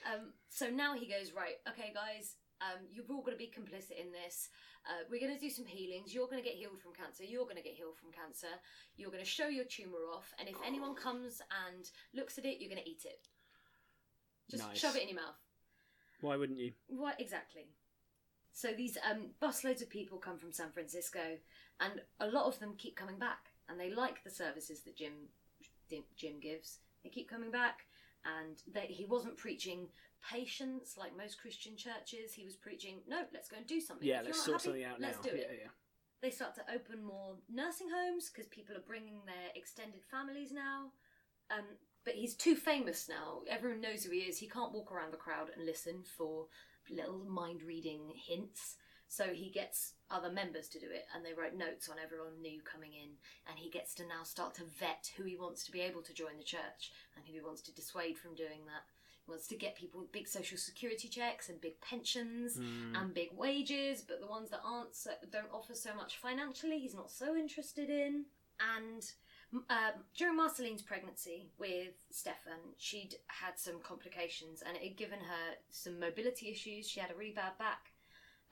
um, so now he goes, right, okay, guys, um, you're all going to be complicit in this. Uh, we're going to do some healings. You're going to get healed from cancer. You're going to get healed from cancer. You're going to show your tumour off. And if anyone comes and looks at it, you're going to eat it. Just Nice. shove it in your mouth. Why wouldn't you? What exactly? So these um, busloads of people come from San Francisco, and a lot of them keep coming back, and they like the services that Jim Jim gives. They keep coming back, and they, he wasn't preaching patience like most Christian churches. He was preaching, no, let's go and do something. Yeah, let's sort happy, something out let's now. do yeah, it. yeah. They start to open more nursing homes because people are bringing their extended families now. Um, but he's too famous now. Everyone knows who he is. He can't walk around the crowd and listen for little mind reading hints. So he gets other members to do it, and they write notes on everyone new coming in. And he gets to now start to vet who he wants to be able to join the church and who he wants to dissuade from doing that. Wants to get people with big social security checks and big pensions and big wages, but the ones that aren't so, don't offer so much financially, he's not so interested in. And um, during Marceline's pregnancy with Stephan, she'd had some complications and it had given her some mobility issues. She had a really bad back,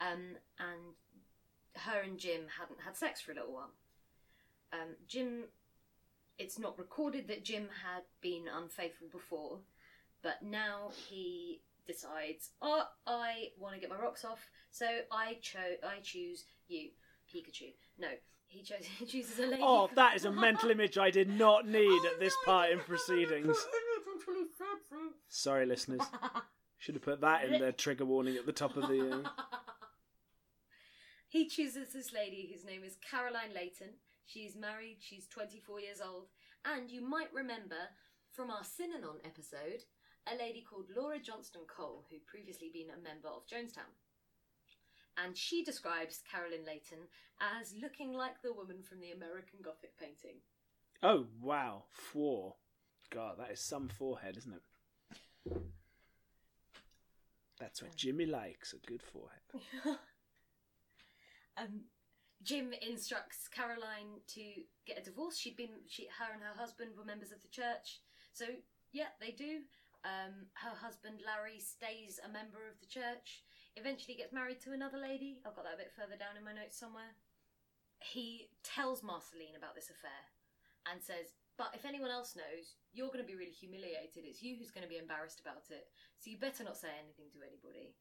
um, and her and Jim hadn't had sex for a little while. Um, Jim, it's not recorded that Jim had been unfaithful before, but now he decides, oh, I want to get my rocks off, so I cho- I choose you, Pikachu. No, he chose he chooses a lady. Oh, that is a mental image I did not need Oh, at this no, part in didn't have a proceedings. mental image until he said so. Sorry, listeners. Should have put that in the trigger warning at the top of the. Uh... He chooses this lady whose name is Caroline Layton. She's married, she's 24 years old, and you might remember from our Synanon episode a lady called Laura Johnston Kohl, who'd previously been a member of Jonestown. And she describes Caroline Layton as looking like the woman from the American Gothic painting. Oh wow, four. God, that is some forehead, isn't it? That's what Jimmy likes—a good forehead. um, Jim instructs Caroline to get a divorce. She'd been, she, her and her husband were members of the church, so yeah, they do. Um, her husband Larry stays a member of the church. Eventually, gets married to another lady. I've got that a bit further down in my notes somewhere. He tells Marceline about this affair and says, "But if anyone else knows, you're going to be really humiliated. It's you who's going to be embarrassed about it. So you better not say anything to anybody."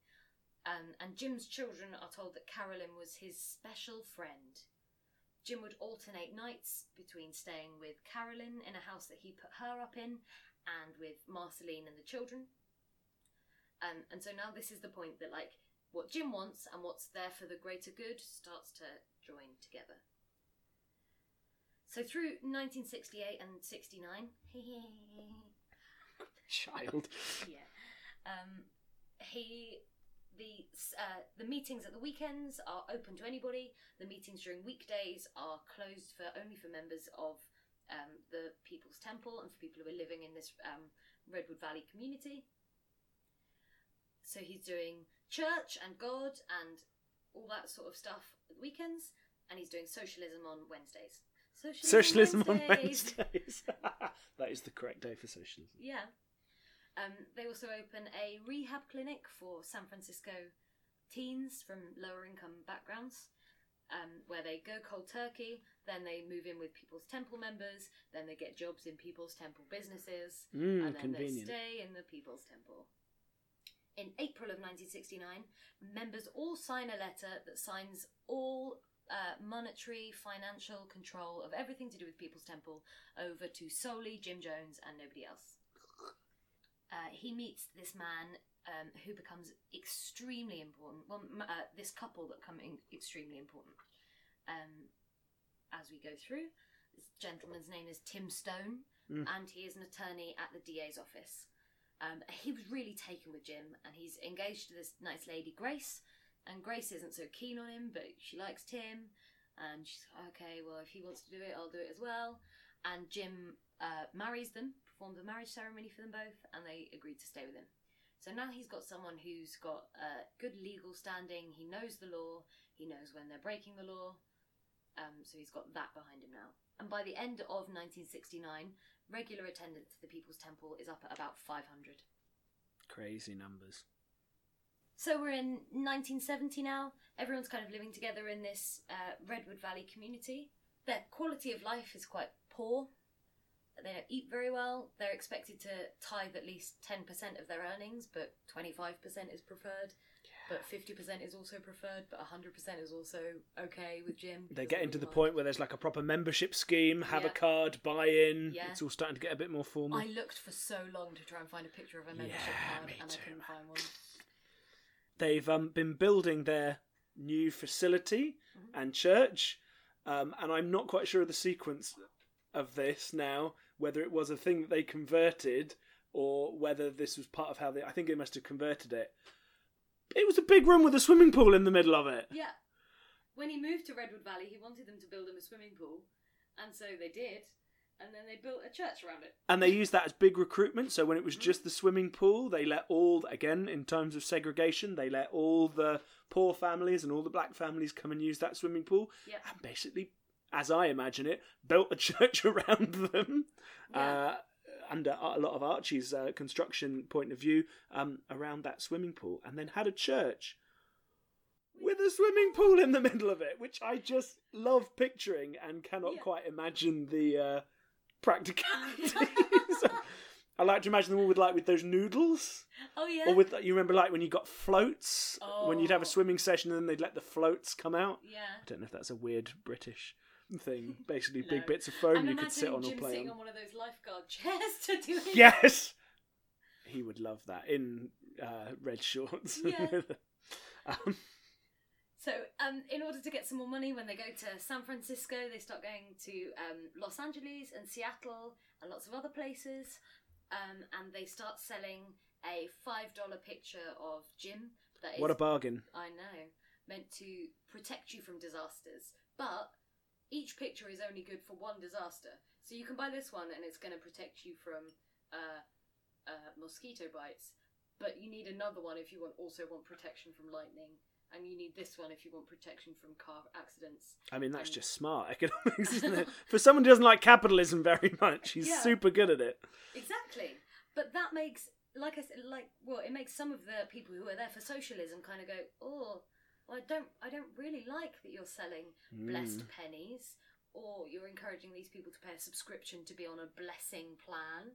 Um, and Jim's children are told that Carolyn was his special friend. Jim would alternate nights between staying with Carolyn in a house that he put her up in and with Marceline and the children. Um, and so now this is the point that, like, what Jim wants and what's there for the greater good starts to join together. So through 1968 and 69, Child. yeah, um, he the uh, the meetings at the weekends are open to anybody. The meetings during weekdays are closed for only for members of um, the People's Temple and for people who are living in this um, Redwood Valley community. So he's doing church and God and all that sort of stuff at weekends, and he's doing socialism on Wednesdays. Socialism, Socialism on Wednesdays. Wednesdays. that is the correct day for socialism. Yeah. Um, they also open a rehab clinic for San Francisco teens from lower income backgrounds, um, where they go cold turkey, then they move in with People's Temple members, then they get jobs in People's Temple businesses, Mm, and then convenient. they stay in the People's Temple. In April of 1969, members all sign a letter that signs all uh, monetary, financial control of everything to do with People's Temple over to solely Jim Jones and nobody else. Uh, he meets this man um, who becomes extremely important. Well, uh, this couple that come in extremely important um, as we go through. This gentleman's name is Tim Stoen, and he is an attorney at the DA's office. Um, he was really taken with Jim, and he's engaged to this nice lady, Grace. And Grace isn't so keen on him, but she likes Tim. And she's okay. Well, if he wants to do it, I'll do it as well. And Jim uh, marries them, performs a marriage ceremony for them both, and they agreed to stay with him. So now he's got someone who's got uh, good legal standing. He knows the law. He knows when they're breaking the law. Um, so he's got that behind him now. And by the end of 1969, regular attendance to the People's Temple is up at about 500. Crazy numbers. So we're in 1970 now. Everyone's kind of living together in this uh, Redwood Valley community. Their quality of life is quite poor. They don't eat very well. They're expected to tithe at least 10% of their earnings, but 25% is preferred. But 50% is also preferred, but 100% is also okay with Jim. They're getting to the point where there's like a proper membership scheme, have a card, buy in. Yeah. It's all starting to get a bit more formal. I looked for so long to try and find a picture of a membership Yeah, card, and too, I couldn't man. find one. They've um, been building their new facility Mm-hmm. and church, um, and I'm not quite sure of the sequence of this now, whether it was a thing that they converted or whether this was part of how they. I think they must have converted it. It was a big room with a swimming pool in the middle of it. Yeah. When he moved to Redwood Valley, he wanted them to build him a swimming pool, and so they did, and then they built a church around it. And they used that as big recruitment. So when it was mm-hmm. just the swimming pool, they let all, again, in terms of segregation, they let all the poor families and all the black families come and use that swimming pool. Yep. And basically, as I imagine it, built a church around them. Yeah. Uh, under a lot of Archie's uh, construction point of view, um, around that swimming pool, and then had a church with a swimming pool in the middle of it, which I just love picturing and cannot Yeah. quite imagine the uh, practicalities. I like to imagine them all with like with those noodles, Oh yeah. or with you remember like when you got floats when you'd have a Oh. swimming session and then they'd let the floats come out. yeah. I don't know if that's a weird British thing. Basically, No. big bits of foam I'm you could sit on or play sitting on. on one of those lifeguard chairs to do it. Yes, he would love that in uh, red shorts. Yeah. um, So, um, in order to get some more money, when they go to San Francisco, they start going to um, Los Angeles and Seattle and lots of other places, um, and they start selling a five dollar picture of Jim. That is, what a bargain! I know, meant to protect you from disasters, but each picture is only good for one disaster. So you can buy this one, and it's going to protect you from uh, uh, mosquito bites. But you need another one if you want also want protection from lightning, and you need this one if you want protection from car accidents. I mean, that's Um, just smart economics, isn't it? For someone who doesn't like capitalism very much, he's Yeah. super good at it. Exactly. But that makes, like I said, like well, it makes some of the people who are there for socialism kind of go, oh, well, I don't, I don't really like that you're selling blessed Mm. pennies, or you're encouraging these people to pay a subscription to be on a blessing plan,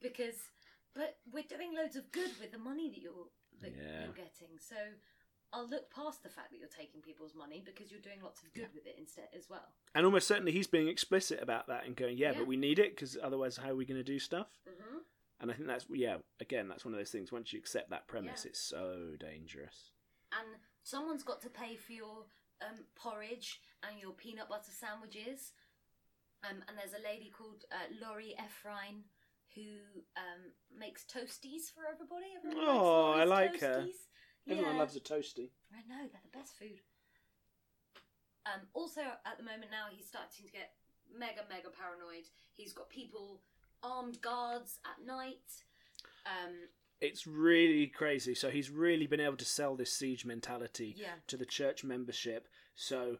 because, but we're doing loads of good with the money that you're that Yeah. you're getting, so. I'll look past the fact that you're taking people's money because you're doing lots of good with it instead as well. And almost certainly he's being explicit about that and going, yeah, Yeah. but we need it because otherwise, how are we going to do stuff? Mm-hmm. And I think that's yeah, again, that's one of those things. Once you accept that premise, Yeah. it's so dangerous. and someone's got to pay for your um, porridge and your peanut butter sandwiches. Um, and there's a lady called uh, Laurie Efrein who um, makes toasties for everybody. Everyone likes Oh, I Laurie's like her. toasties. Everyone Yeah. loves a toasty. I know they're the best food. Um, also, at the moment now, he's starting to get mega, mega paranoid. He's got people, armed guards at night. Um, It's really crazy. So he's really been able to sell this siege mentality Yeah. to the church membership. So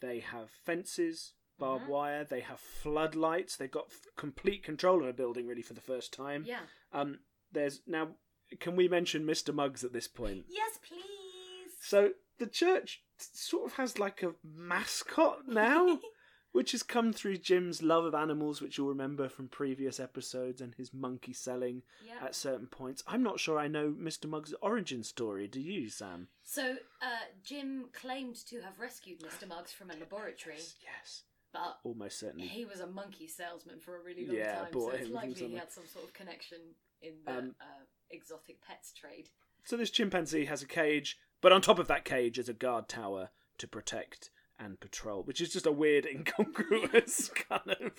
they have fences, barbed Mhm. wire. They have floodlights. They've got f- complete control of a building really for the first time. yeah. Um, there's now. Can we mention Mr. Muggs at this point? Yes, please. So the church sort of has like a mascot now, which has come through Jim's love of animals, which you'll remember from previous episodes, and his monkey selling Yeah. at certain points. I'm not sure I know Mr. Muggs' origin story. Do you, Sam? So, uh, Jim claimed to have rescued Mr. Muggs from a laboratory, Yes, but almost certainly. he was a monkey salesman for a really long Yeah, time, so it's likely he had some sort of connection in the Um, uh, exotic pets trade. So this chimpanzee has a cage, but on top of that cage is a guard tower to protect and patrol, which is just a weird, incongruous kind of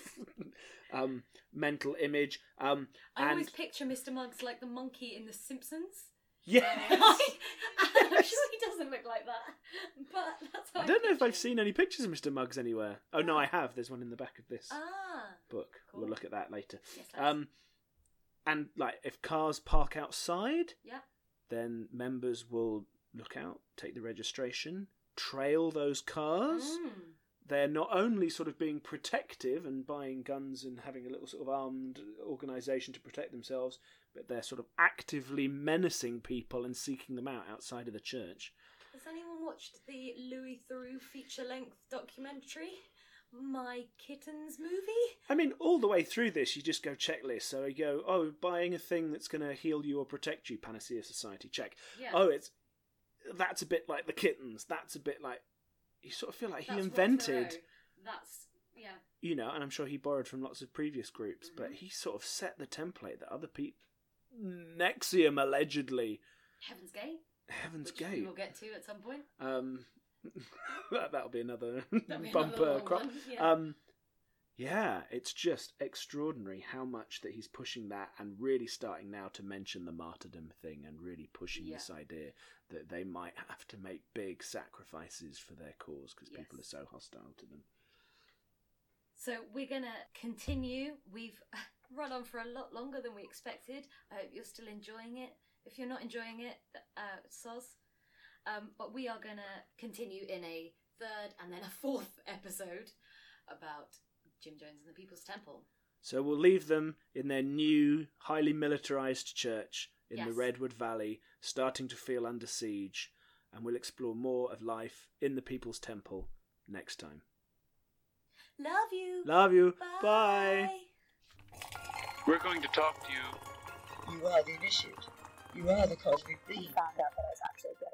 um, mental image. Um, I and always picture Mr. Muggs like the monkey in The Simpsons. yes. I'm sure he doesn't look like that, but that's I don't know if I've seen any pictures of Mr. Muggs anywhere. Oh no, I have. There's one in the back of this Ah, book. cool. We'll look at that later. yes, Um, and like if cars park outside, Yeah. then members will look out, take the registration, trail those cars. Mm. They're not only sort of being protective and buying guns and having a little sort of armed organisation to protect themselves, but they're sort of actively menacing people and seeking them out outside of the church. Has anyone watched the Louis Theroux feature length documentary? My Kittens movie? I mean, all the way through this, you just go checklist. So you go, oh, buying a thing that's going to heal you or protect you, Panacea Society, check. Yeah. Oh, it's that's a bit like the kittens. That's a bit like you sort of feel like he That's invented, That's yeah. you know, and I'm sure he borrowed from lots of previous groups, but Mhm. he sort of set the template that other people, NXIVM allegedly, Heaven's Gate, Heaven's which We'll get to at some point. Um, that, that'll be another be bumper another crop. one, yeah. Um, yeah, it's just extraordinary how much that he's pushing that and really starting now to mention the martyrdom thing and really pushing Yeah. this idea that they might have to make big sacrifices for their cause because people are so hostile to them. So we're gonna continue. We've run on for a lot longer than we expected. I hope you're still enjoying it. If you're not enjoying it, uh, soz. Um, but we are gonna continue in a third and then a fourth episode about Jim Jones and the People's Temple. So we'll leave them in their new, highly militarized church in the Redwood Valley, starting to feel under siege, and we'll explore more of life in the People's Temple next time. Love you. Love you. Bye. Bye. We're going to talk to you You are the initiate. You are the cosmic He being. found out that I was actually good